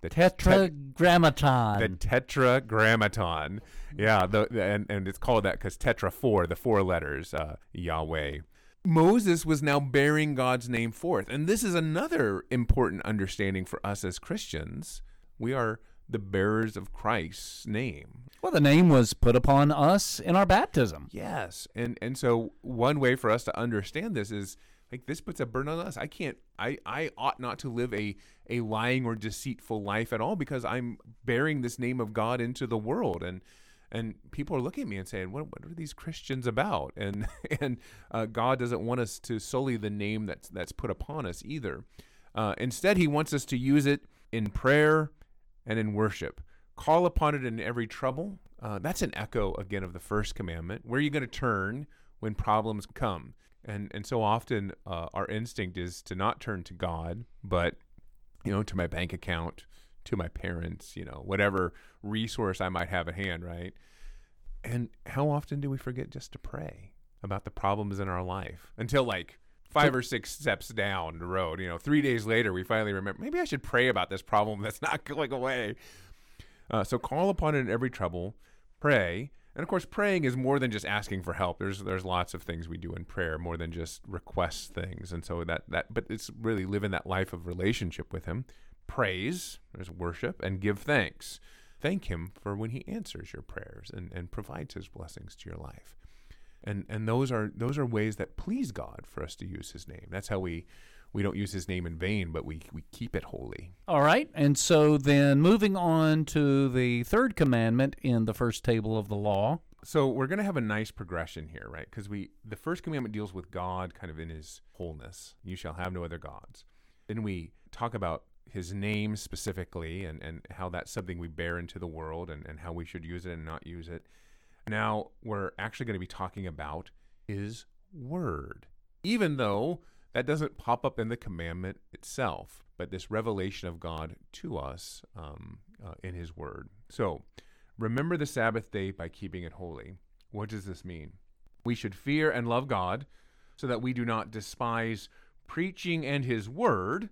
The tet- Tetragrammaton. the tetragrammaton. Yeah, the, the- and and it's called that because tetra four, the four letters, uh, Yahweh. Moses was now bearing God's name forth, and this is another important understanding for us as Christians. We are the bearers of Christ's name. well, the name was put upon us in our baptism. Yes, and and so one way for us to understand this is like this puts a burden on us. I can't. I I ought not to live a a lying or deceitful life at all because I'm bearing this name of God into the world and. And people are looking at me and saying, "What, what are these Christians about?" And and uh, God doesn't want us to sully the name that's that's put upon us either. Uh, instead, He wants us to use it in prayer and in worship. Call upon it in every trouble. Uh, that's an echo again of the first commandment. Where are you going to turn when problems come? And and so often uh, our instinct is to not turn to God, but you know, to my bank account, to my parents, you know, whatever resource I might have at hand, right? And how often do we forget just to pray about the problems in our life until like five or six steps down the road, you know, three days later, we finally remember maybe I should pray about this problem that's not going away. Uh, so call upon it in every trouble, pray, and of course, praying is more than just asking for help. There's there's lots of things we do in prayer, more than just request things, and so that that. But it's really living that life of relationship with Him. Praise, there's worship, and give thanks. Thank Him for when He answers your prayers and and provides His blessings to your life. And and those are those are ways that please God for us to use His name. That's how we we don't use his name in vain, but we, we keep it holy. All right. And so then moving on to the third commandment in the first table of the law. So we're going to have a nice progression here, right? Because we the first commandment deals with God kind of in his wholeness. You shall have no other gods. Then we talk about his name specifically and, and how that's something we bear into the world and, and how we should use it and not use it. Now we're actually going to be talking about his word. Even though that doesn't pop up in the commandment itself, but this revelation of God to us um, uh, in His Word. So, remember the Sabbath day by keeping it holy. What does this mean? We should fear and love God so that we do not despise preaching and His Word,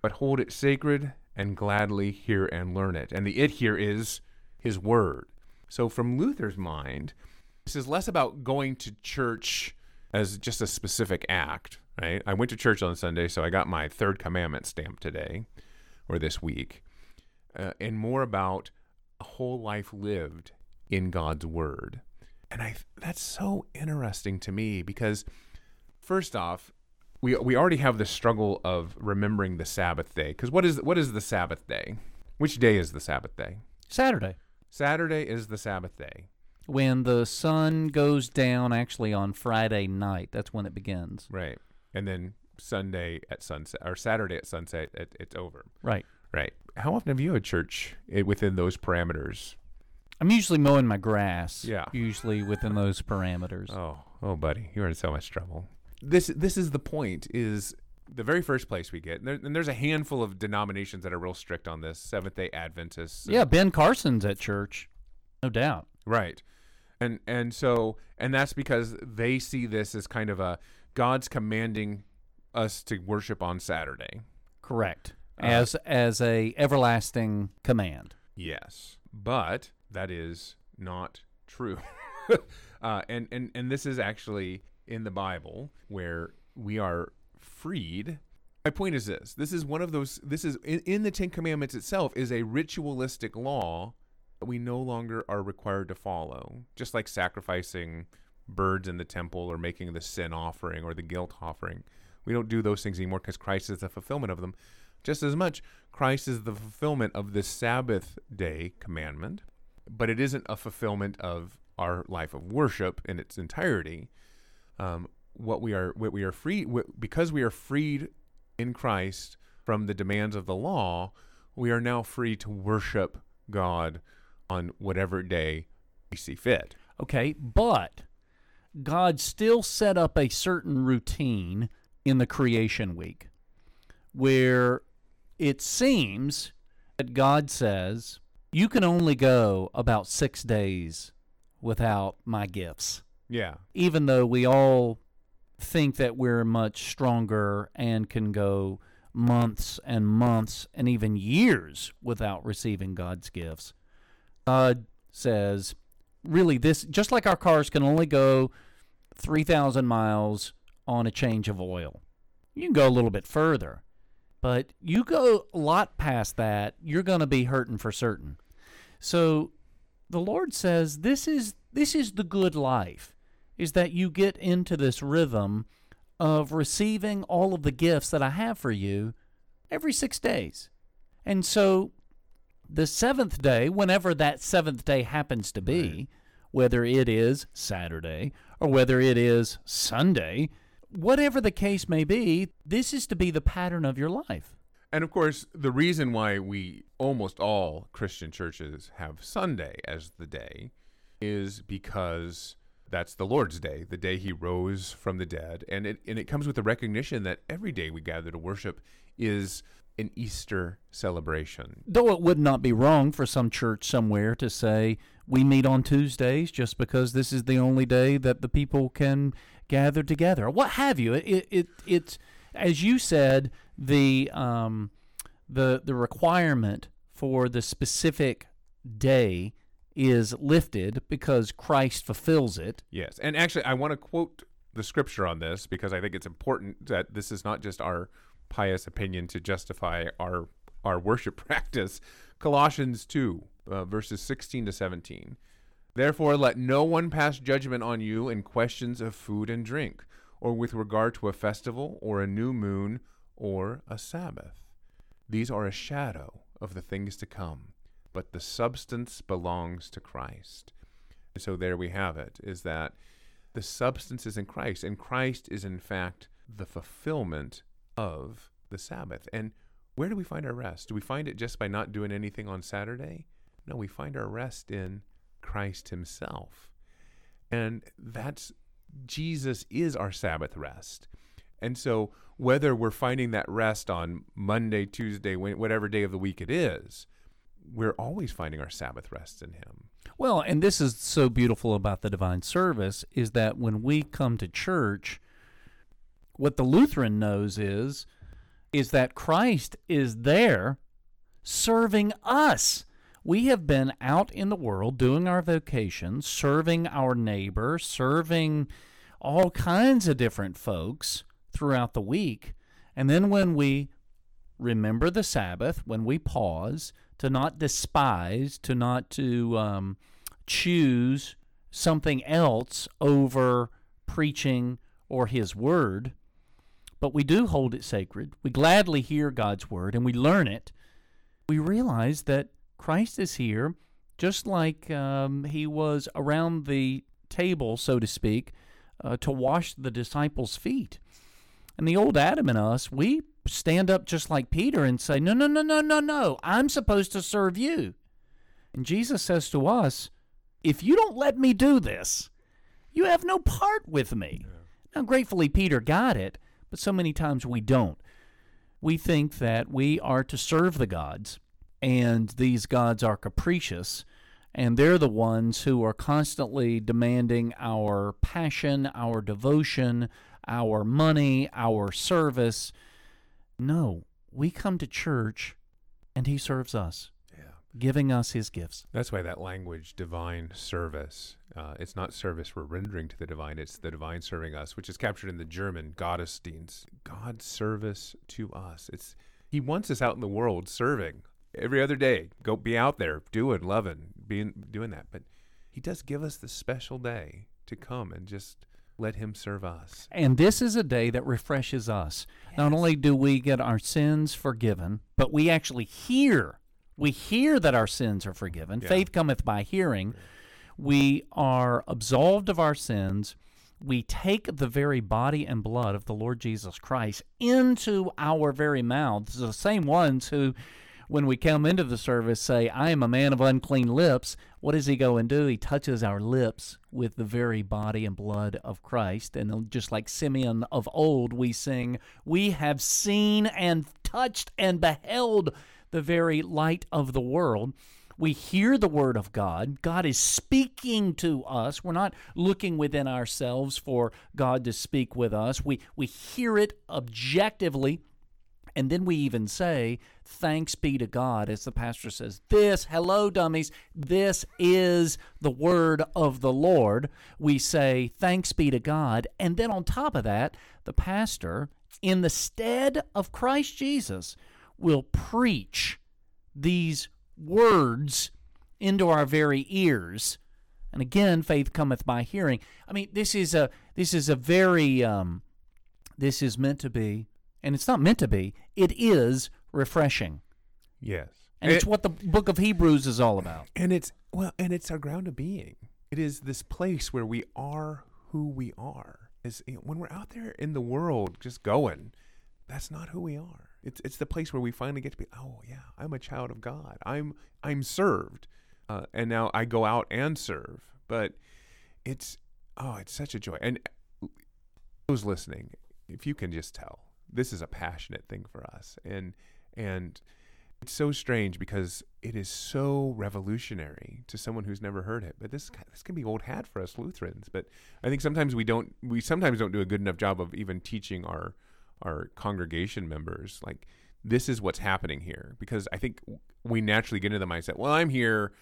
but hold it sacred and gladly hear and learn it. And the it here is His Word. So, from Luther's mind, this is less about going to church as just a specific act, right? I went to church on Sunday, so I got my third commandment stamped today or this week, uh, and more about a whole life lived in God's word. And I that's so interesting to me because first off, we we already have the struggle of remembering the Sabbath day because what is what is the Sabbath day? Which day is the Sabbath day? Saturday. Saturday is the Sabbath day. When the sun goes down, actually on Friday night, that's when it begins. Right. And then Sunday at sunset or Saturday at sunset, it, it's over. Right. Right. How often have you had church eh, within those parameters? I'm usually mowing my grass. Yeah. Usually within those parameters. Oh, oh, buddy, you're in so much trouble. This, this is the point. Is the very first place we get, and, there, and there's a handful of denominations that are real strict on this. Seventh Day Adventists. Yeah, Ben Carson's at church, no doubt. Right. And and so and that's because they see this as kind of a God's commanding us to worship on Saturday. Correct. As as a everlasting command. Yes, but that is not true. uh, and and and this is actually in the Bible where we are freed. My point is this: this is one of those. This is in, in the Ten Commandments itself is a ritualistic law that we no longer are required to follow, just like sacrificing birds in the temple or making the sin offering or the guilt offering. We don't do those things anymore because Christ is the fulfillment of them. Just as much, Christ is the fulfillment of the Sabbath day commandment, but it isn't a fulfillment of our life of worship in its entirety. Um, what we are, what we are free, because we are freed in Christ from the demands of the law, we are now free to worship God on whatever day we see fit. Okay, but God still set up a certain routine in the creation week where it seems that God says, You can only go about six days without my gifts. Yeah. Even though we all think that we're much stronger and can go months and months and even years without receiving God's gifts. God says, really, this, just like our cars can only go 3,000 miles on a change of oil, you can go a little bit further. But you go a lot past that, you're going to be hurting for certain. So the Lord says, this is, this is the good life, is that you get into this rhythm of receiving all of the gifts that I have for you every six days. And so the seventh day, whenever that seventh day happens to be, right. whether it is Saturday or whether it is Sunday, whatever the case may be, this is to be the pattern of your life. And of course, the reason why we almost all Christian churches have Sunday as the day is because that's the Lord's day, the day he rose from the dead. And it, and it comes with the recognition that every day we gather to worship is an Easter celebration. Though it would not be wrong for some church somewhere to say, we meet on Tuesdays just because this is the only day that the people can gather together, what have you. It, it, it, it's, as you said, the, um, the, the requirement for the specific day is lifted because Christ fulfills it. Yes. And actually, I want to quote the scripture on this because I think it's important that this is not just our pious opinion to justify our our worship practice. Colossians 2, uh, verses 16 to 17. Therefore, let no one pass judgment on you in questions of food and drink, or with regard to a festival, or a new moon, or a Sabbath. These are a shadow of the things to come, but the substance belongs to Christ. So there we have it, is that the substance is in Christ, and Christ is in fact the fulfillment of the Sabbath. And where do we find our rest? Do we find it just by not doing anything on Saturday? No, we find our rest in Christ Himself. And that's Jesus is our Sabbath rest. And so, whether we're finding that rest on Monday, Tuesday, whatever day of the week it is, we're always finding our Sabbath rest in Him. Well, and this is so beautiful about the divine service is that when we come to church, what the Lutheran knows is is that Christ is there serving us. We have been out in the world doing our vocation, serving our neighbor, serving all kinds of different folks throughout the week. And then when we remember the Sabbath, when we pause, to not despise, to not to um, choose something else over preaching or His Word, but we do hold it sacred. We gladly hear God's word and we learn it. We realize that Christ is here just like um, he was around the table, so to speak, uh, to wash the disciples' feet. And the old Adam in us, we stand up just like Peter and say, No, no, no, no, no, no. I'm supposed to serve you. And Jesus says to us, If you don't let me do this, you have no part with me. Yeah. Now, gratefully, Peter got it, but so many times we don't. We think that we are to serve the gods, and these gods are capricious, and they're the ones who are constantly demanding our passion, our devotion, our money, our service. No, we come to church and he serves us giving us his gifts. That's why that language, divine service, uh, it's not service we're rendering to the divine, it's the divine serving us, which is captured in the German Gottesdienst. God's service to us. It's He wants us out in the world serving every other day. Go be out there, doing, loving, being doing that. But He does give us the special day to come and just let him serve us. And this is a day that refreshes us. Yes. Not only do we get our sins forgiven, but we actually hear we hear that our sins are forgiven. Yeah. Faith cometh by hearing. We are absolved of our sins. We take the very body and blood of the Lord Jesus Christ into our very mouths. The same ones who, when we come into the service, say, I am a man of unclean lips. What does he go and do? He touches our lips with the very body and blood of Christ. And just like Simeon of old, we sing, We have seen and touched and beheld the very light of the world. We hear the word of God. God is speaking to us. We're not looking within ourselves for God to speak with us. We, we hear it objectively. And then we even say, Thanks be to God, as the pastor says, This, hello, dummies, this is the word of the Lord. We say, Thanks be to God. And then on top of that, the pastor, in the stead of Christ Jesus, will preach these words into our very ears. And again, faith cometh by hearing. I mean, this is a this is a very um, this is meant to be, and it's not meant to be. It is refreshing. Yes, and it, it's what the book of Hebrews is all about. And it's well, and it's our ground of being. It is this place where we are who we are. Is when we're out there in the world, just going. That's not who we are. It's it's the place where we finally get to be. Oh yeah, I'm a child of God. I'm I'm served, uh, and now I go out and serve. But it's oh, it's such a joy. And those listening, if you can just tell, this is a passionate thing for us, and and it's so strange because it is so revolutionary to someone who's never heard it. But this this can be old hat for us Lutherans. But I think sometimes we don't we sometimes don't do a good enough job of even teaching our our congregation members like this is what's happening here because I think we naturally get into the mindset well I'm here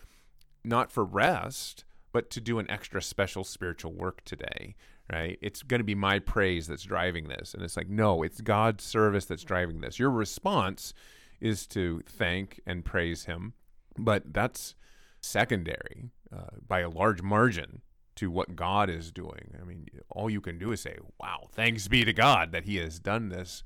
not for rest, but to do an extra special spiritual work today, right? It's going to be my praise that's driving this. And it's like, no, it's God's service that's driving this. Your response is to thank and praise Him, but that's secondary uh, by a large margin to what God is doing. I mean, all you can do is say, "Wow, thanks be to God that He has done this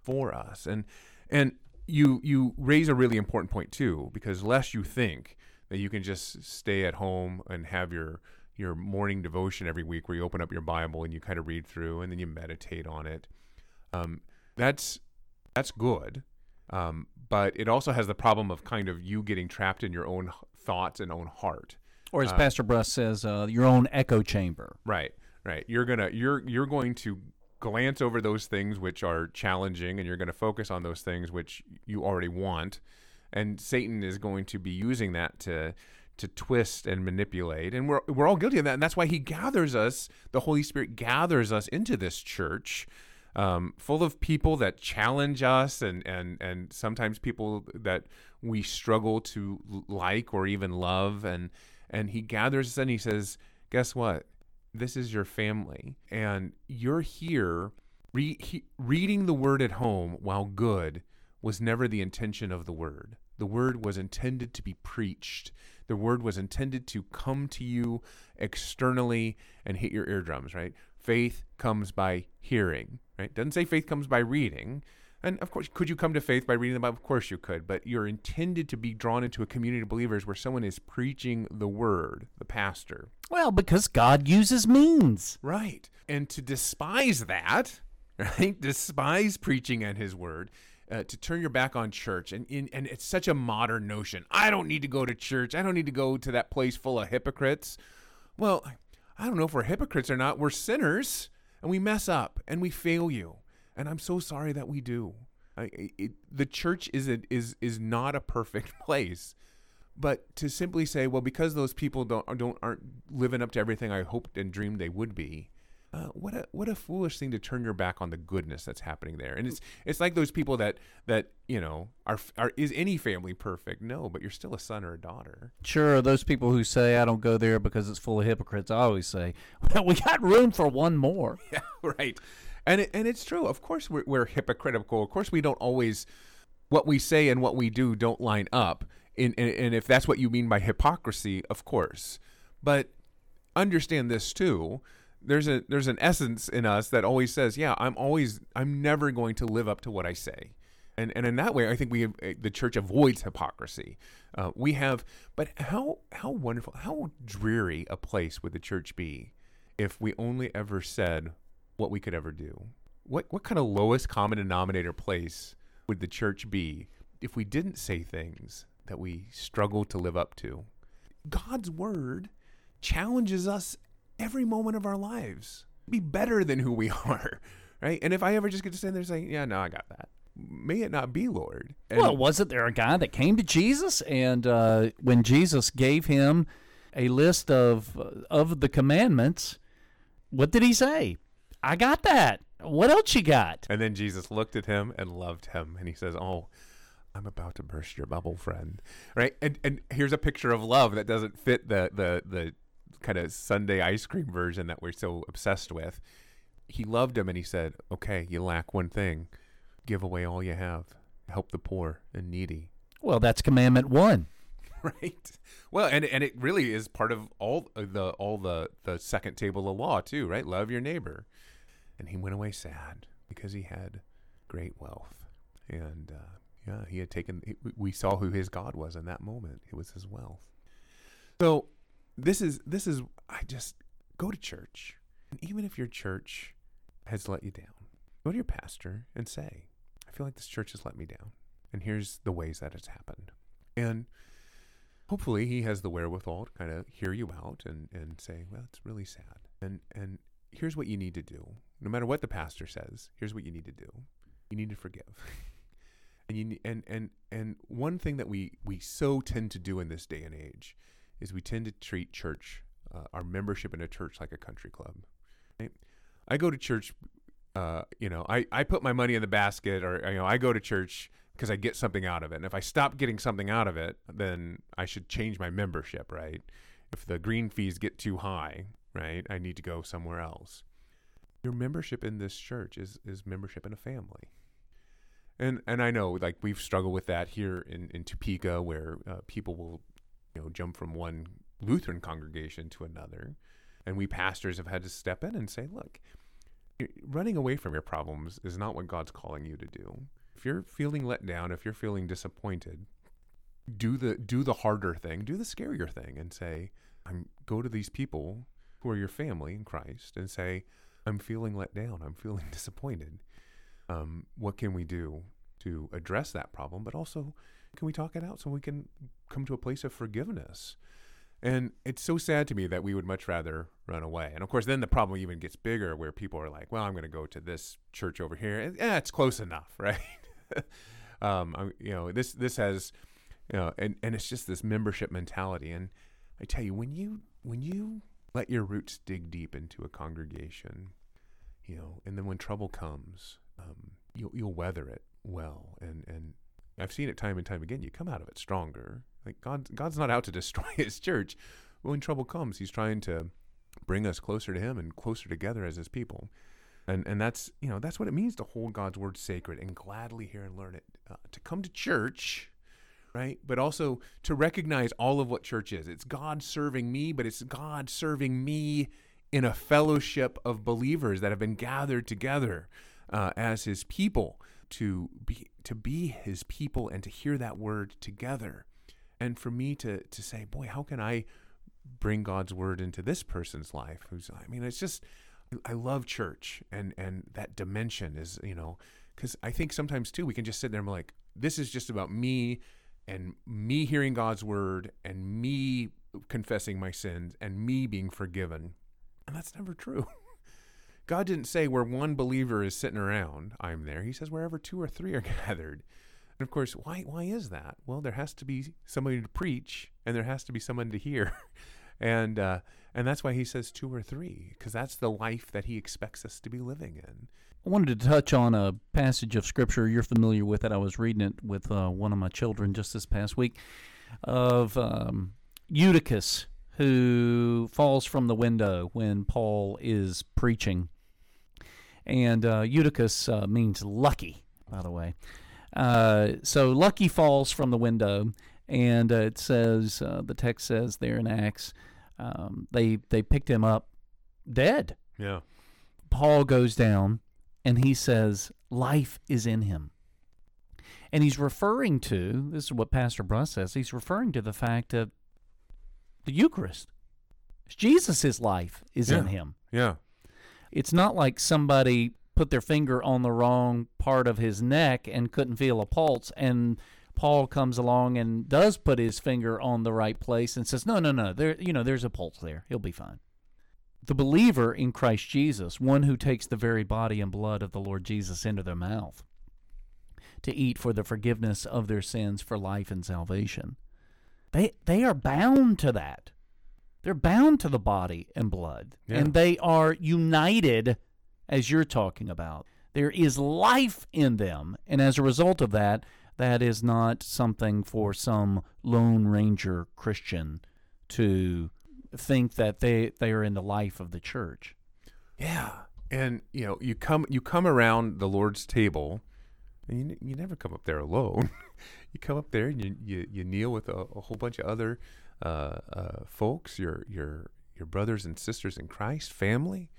for us." And and you you raise a really important point too, because lest you think that you can just stay at home and have your your morning devotion every week, where you open up your Bible and you kind of read through and then you meditate on it. Um, that's that's good, um, but it also has the problem of kind of you getting trapped in your own thoughts and own heart. Or as Uh, Pastor Bruss says, uh, your own echo chamber. Right, right. You're gonna you're you're going to glance over those things which are challenging, and you're going to focus on those things which you already want, and Satan is going to be using that to to twist and manipulate, and we're we're all guilty of that, and that's why he gathers us. The Holy Spirit gathers us into this church. Um, full of people that challenge us and, and, and sometimes people that we struggle to like or even love and and he gathers us and he says guess what this is your family and you're here re- he, reading the word at home while good was never the intention of the word the word was intended to be preached the word was intended to come to you externally and hit your eardrums right faith comes by hearing right doesn't say faith comes by reading and of course, could you come to faith by reading the Bible? Of course you could, but you're intended to be drawn into a community of believers where someone is preaching the word, the pastor. Well, because God uses means. Right. And to despise that, right? Despise preaching and his word, uh, to turn your back on church. And, in, and it's such a modern notion. I don't need to go to church. I don't need to go to that place full of hypocrites. Well, I don't know if we're hypocrites or not. We're sinners and we mess up and we fail you. And I'm so sorry that we do. I, it, the church is a, is is not a perfect place, but to simply say, well, because those people don't don't aren't living up to everything I hoped and dreamed they would be, uh, what a what a foolish thing to turn your back on the goodness that's happening there. And it's it's like those people that that you know are are is any family perfect? No, but you're still a son or a daughter. Sure, those people who say I don't go there because it's full of hypocrites, I always say, well, we got room for one more. Yeah, right. And it, and it's true. Of course, we're, we're hypocritical. Of course, we don't always what we say and what we do don't line up. And, and, and if that's what you mean by hypocrisy, of course. But understand this too. There's a there's an essence in us that always says, "Yeah, I'm always I'm never going to live up to what I say." And and in that way, I think we uh, the church avoids hypocrisy. Uh, we have, but how how wonderful, how dreary a place would the church be if we only ever said what we could ever do. What what kind of lowest common denominator place would the church be if we didn't say things that we struggle to live up to? God's word challenges us every moment of our lives. Be better than who we are, right? And if I ever just get to stand there saying, "Yeah, no, I got that," may it not be, Lord. And well, wasn't there a guy that came to Jesus, and uh, when Jesus gave him a list of of the commandments, what did he say? I got that. What else you got? And then Jesus looked at him and loved him, and he says, "Oh, I'm about to burst your bubble, friend." Right? And and here's a picture of love that doesn't fit the the the kind of Sunday ice cream version that we're so obsessed with. He loved him, and he said, "Okay, you lack one thing. Give away all you have. Help the poor and needy." Well, that's commandment one. right well and and it really is part of all the all the the second table of law too right love your neighbor and he went away sad because he had great wealth and uh, yeah he had taken we saw who his god was in that moment it was his wealth so this is this is i just go to church and even if your church has let you down go to your pastor and say i feel like this church has let me down and here's the ways that it's happened and hopefully he has the wherewithal to kind of hear you out and, and say, well, it's really sad. And and here's what you need to do. No matter what the pastor says, here's what you need to do. You need to forgive. and you and and and one thing that we we so tend to do in this day and age is we tend to treat church, uh, our membership in a church like a country club. Right? I go to church, uh, you know, I, I put my money in the basket, or you know, I go to church because I get something out of it. And if I stop getting something out of it, then I should change my membership, right? If the green fees get too high, right, I need to go somewhere else. Your membership in this church is is membership in a family. And and I know like we've struggled with that here in in Topeka where uh, people will know jump from one Lutheran congregation to another and we pastors have had to step in and say, look, running away from your problems is not what God's calling you to do. If you're feeling let down, if you're feeling disappointed, do the do the harder thing, do the scarier thing and say, I'm go to these people who are your family in Christ and say, I'm feeling let down, I'm feeling disappointed. Um, what can we do to address that problem? But also, can we talk it out so we can come to a place of forgiveness? And it's so sad to me that we would much rather run away. And of course, then the problem even gets bigger where people are like, well, I'm going to go to this church over here. And, Yeah, it's close enough, right? um, you know, this, this has, you know, and, and it's just this membership mentality. And I tell you, when you, when you let your roots dig deep into a congregation, you know, and then when trouble comes, um, you'll, you'll weather it well. And, and I've seen it time and time again. You come out of it stronger like God, God's not out to destroy His church. When trouble comes, He's trying to bring us closer to Him and closer together as His people. And and that's you know that's what it means to hold God's word sacred and gladly hear and learn it. Uh, to come to church, right? But also to recognize all of what church is. It's God serving me, but it's God serving me in a fellowship of believers that have been gathered together uh, as His people to be to be His people and to hear that word together and for me to to say, boy, how can I bring God's word into this person's life? Who's I mean, it's just I love church and and that dimension is you know because I think sometimes too we can just sit there and be like, this is just about me and me hearing God's word and me confessing my sins and me being forgiven, and that's never true. God didn't say where one believer is sitting around, I'm there. He says wherever two or three are gathered. And of course, why why is that? Well, there has to be somebody to preach, and there has to be someone to hear, and uh, and that's why he says two or three, because that's the life that he expects us to be living in. I wanted to touch on a passage of scripture. You're familiar with it. I was reading it with uh, one of my children just this past week of um, Eutychus, who falls from the window when Paul is preaching. And uh, Eutychus uh, means lucky, by the way. Uh, so Lucky falls from the window, and uh, it says uh, the text says there in Acts, um, they they picked him up dead. Yeah. Paul goes down, and he says, "Life is in him." And he's referring to this is what Pastor Bruss says. He's referring to the fact that the Eucharist, Jesus' life is yeah. in him. Yeah. It's not like somebody put their finger on the wrong part of his neck and couldn't feel a pulse and Paul comes along and does put his finger on the right place and says, "No, no, no. There, you know, there's a pulse there. He'll be fine." The believer in Christ Jesus, one who takes the very body and blood of the Lord Jesus into their mouth to eat for the forgiveness of their sins for life and salvation. They they are bound to that. They're bound to the body and blood, Yeah. and they are united as you're talking about. There is life in them, and as a result of that, that is not something for some Lone Ranger Christian to think that they, they are in the life of the church. Yeah. And you know, you come you come around the Lord's table, and you, you never come up there alone. you come up there and you you, you kneel with a, a whole bunch of other uh, uh, folks, your your your brothers and sisters in Christ, family.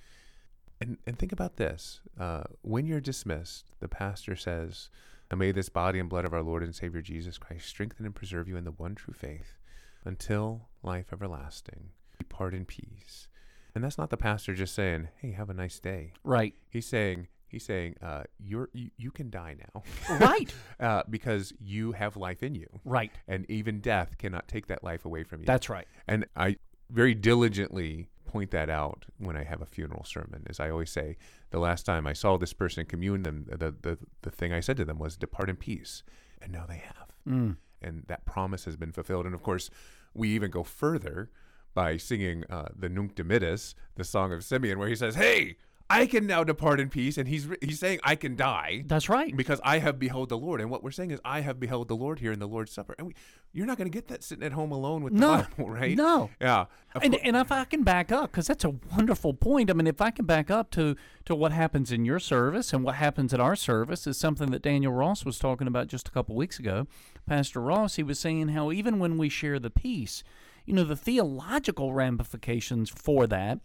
And and think about this: uh, when you're dismissed, the pastor says, "And may this body and blood of our Lord and Savior Jesus Christ strengthen and preserve you in the one true faith, until life everlasting. Depart in peace." And that's not the pastor just saying, "Hey, have a nice day." Right. He's saying, he's saying, uh, "You're you, you can die now, Right. uh, because you have life in you, Right. and even death cannot take that life away from you." That's right. And I very diligently point that out when I have a funeral sermon. As I always say, the last time I saw this person commune them, the, the, the thing I said to them was, Depart in peace. And now they have. Mm. And that promise has been fulfilled. And of course, we even go further by singing uh, the Nunc Dimittis, the song of Simeon, where he says, Hey, I can now depart in peace. And he's he's saying I can die That's right. because I have beheld the Lord. And what we're saying is I have beheld the Lord here in the Lord's Supper. And we, you're not going to get that sitting at home alone with the No. Bible, right? No. Yeah. And, and if I can back up, because that's a wonderful point. I mean, if I can back up to, to what happens in your service and what happens at our service is something that Daniel Ross was talking about just a couple weeks ago. Pastor Ross, he was saying how even when we share the peace, you know, the theological ramifications for that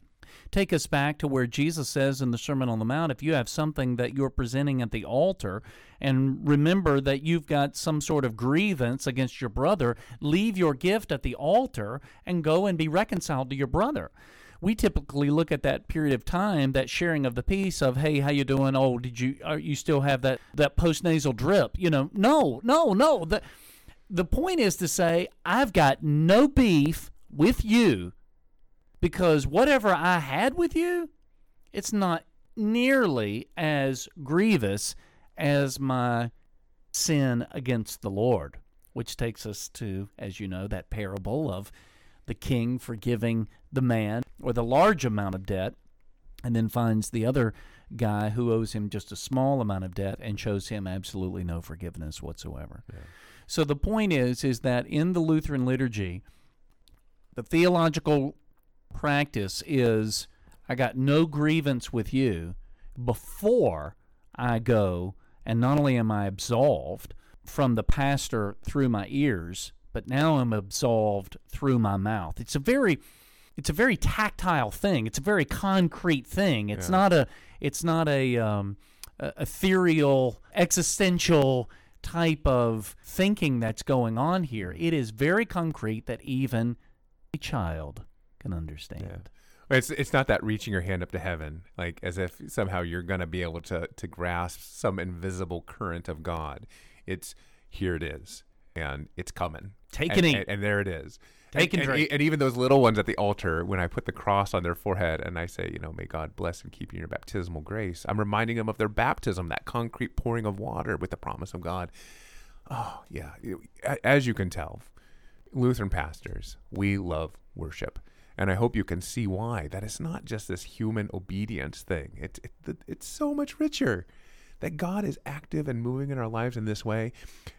take us back to where Jesus says in the Sermon on the Mount if you have something that you're presenting at the altar, and remember that you've got some sort of grievance against your brother, leave your gift at the altar and go and be reconciled to your brother. We typically look at that period of time, that sharing of the peace of, "Hey, how you doing? Oh, did you are you still have that that postnasal drip?" You know, no, no, no. The the point is to say, I've got no beef with you because whatever I had with you, it's not nearly as grievous as my sin against the Lord, which takes us to, as you know, that parable of the king forgiving the man or the large amount of debt and then finds the other guy who owes him just a small amount of debt and shows him absolutely no forgiveness whatsoever. So the point is is that in the Lutheran liturgy the theological practice is I got no grievance with you before I go and not only am I absolved from the pastor through my ears, but now I'm absolved through my mouth. It's a very it's a very tactile thing. It's a very concrete thing. It's Yeah. not a it's not a um, a ethereal existential type of thinking that's going on here. It is very concrete that even a child can understand. It's it's not that reaching your hand up to heaven, like as if somehow you're gonna be able to to grasp some invisible current of God. It's here it is, and it's coming. Take and, and, and there it is. Take and and, drink. and even those little ones at the altar, when I put the cross on their forehead and I say, you know, may God bless and keep you in your baptismal grace, I'm reminding them of their baptism, that concrete pouring of water with the promise of God. Oh yeah, as you can tell, Lutheran pastors, we love worship. And I hope you can see why. That it's not just this human obedience thing. It, it, it's so much richer that God is active and moving in our lives in this way.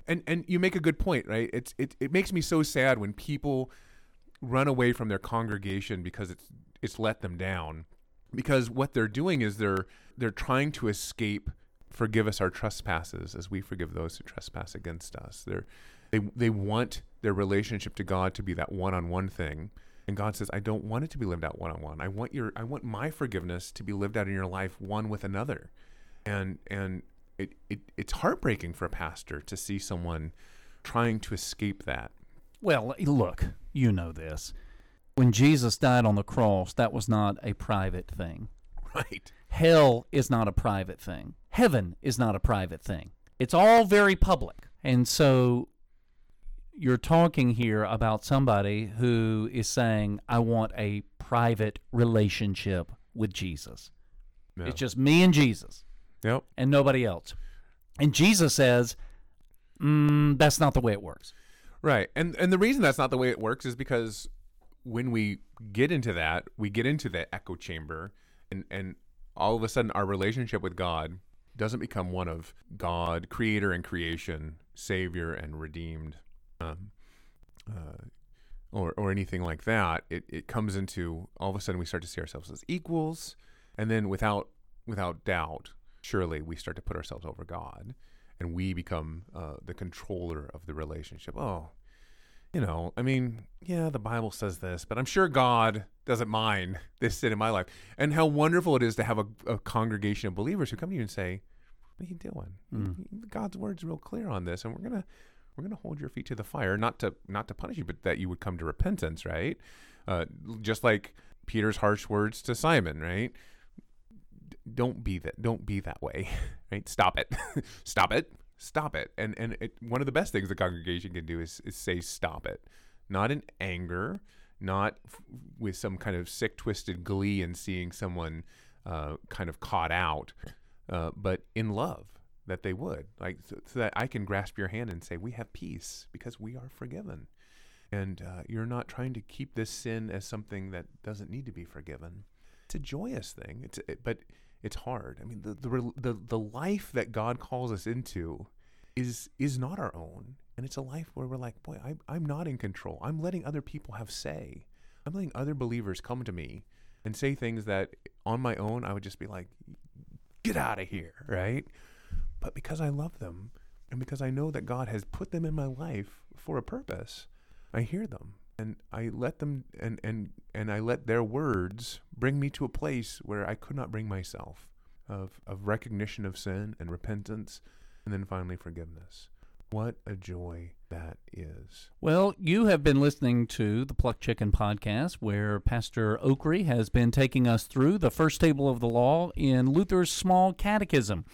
And and you make a good point, right? It's it, it makes me so sad when people run away from their congregation because it's it's let them down. Because what they're doing is they're they're trying to escape forgive us our trespasses as we forgive those who trespass against us. They're they they want their relationship to God to be that one-on-one thing. And God says, I don't want it to be lived out one-on-one. I want your I want my forgiveness to be lived out in your life one with another. And and it, it it's heartbreaking for a pastor to see someone trying to escape that. Well, eh, look, you know this. When Jesus died on the cross, that was not a private thing. Right. Hell is not a private thing. Heaven is not a private thing. It's all very public. And so you're talking here about somebody who is saying, I want a private relationship with Jesus. Yeah. It's just me and Jesus Yep. and nobody else. And Jesus says, mm, that's not the way it works. Right. And and the reason that's not the way it works is because when we get into that, we get into the echo chamber and and all of a sudden our relationship with God doesn't become one of God, creator and creation, savior and redeemed. Um, uh, or, or anything like that, it, it comes into all of a sudden we start to see ourselves as equals, and then without without doubt, surely we start to put ourselves over God, and we become uh, the controller of the relationship. Oh, you know, I mean, yeah, the Bible says this, but I'm sure God doesn't mind this sin in my life. And how wonderful it is to have a, a congregation of believers who come to you and say, "What are you doing? Mm. God's word's real clear on this, and we're gonna we're gonna hold your feet to the fire, not to not to punish you, but that you would come to repentance, right? Uh, just like Peter's harsh words to Simon, right? D- Don't be that. Don't be that way, right? Stop it. Stop it. Stop it. And and it, one of the best things the congregation can do is, is say stop it, not in anger, not f- with some kind of sick, twisted glee in seeing someone uh, kind of caught out, uh, but in love that they would like so, so that I can grasp your hand and say we have peace because we are forgiven, and uh, you're not trying to keep this sin as something that doesn't need to be forgiven. It's a joyous thing. It's it, but it's hard. I mean, the the the, the life that God calls us into is is not our own, and it's a life where we're like, boy, I, I'm not in control. I'm letting other people have say. I'm letting other believers come to me and say things that on my own I would just be like, get out of here, right? But because I love them and because I know that God has put them in my life for a purpose, I hear them and I let them and and and I let their words bring me to a place where I could not bring myself of of recognition of sin and repentance and then finally forgiveness. What a joy that is. Well, you have been listening to the Plucked Chicken podcast, where Pastor Ockree has been taking us through the first table of the law in Luther's Small Catechism.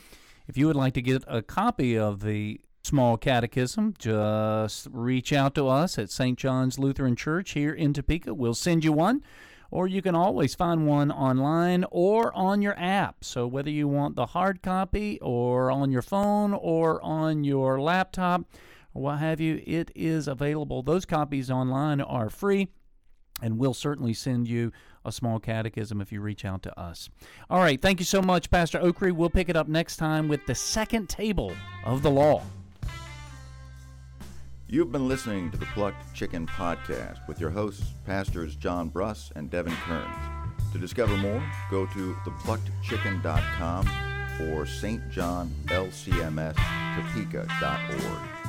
If you would like to get a copy of the Small Catechism, just reach out to us at St. John's Lutheran Church here in Topeka. We'll send you one or you can always find one online or on your app. So whether you want the hard copy or on your phone or on your laptop or what have you, it is available. Those copies online are free. And we'll certainly send you a small catechism if you reach out to us. All right. Thank you so much, Pastor Ockree. We'll pick it up next time with the second table of the law. You've been listening to the Plucked Chicken Podcast with your hosts, Pastors John Bruss and Devin Kerns. To discover more, go to thepluckedchicken.com or stjohnlcmstopeka.org.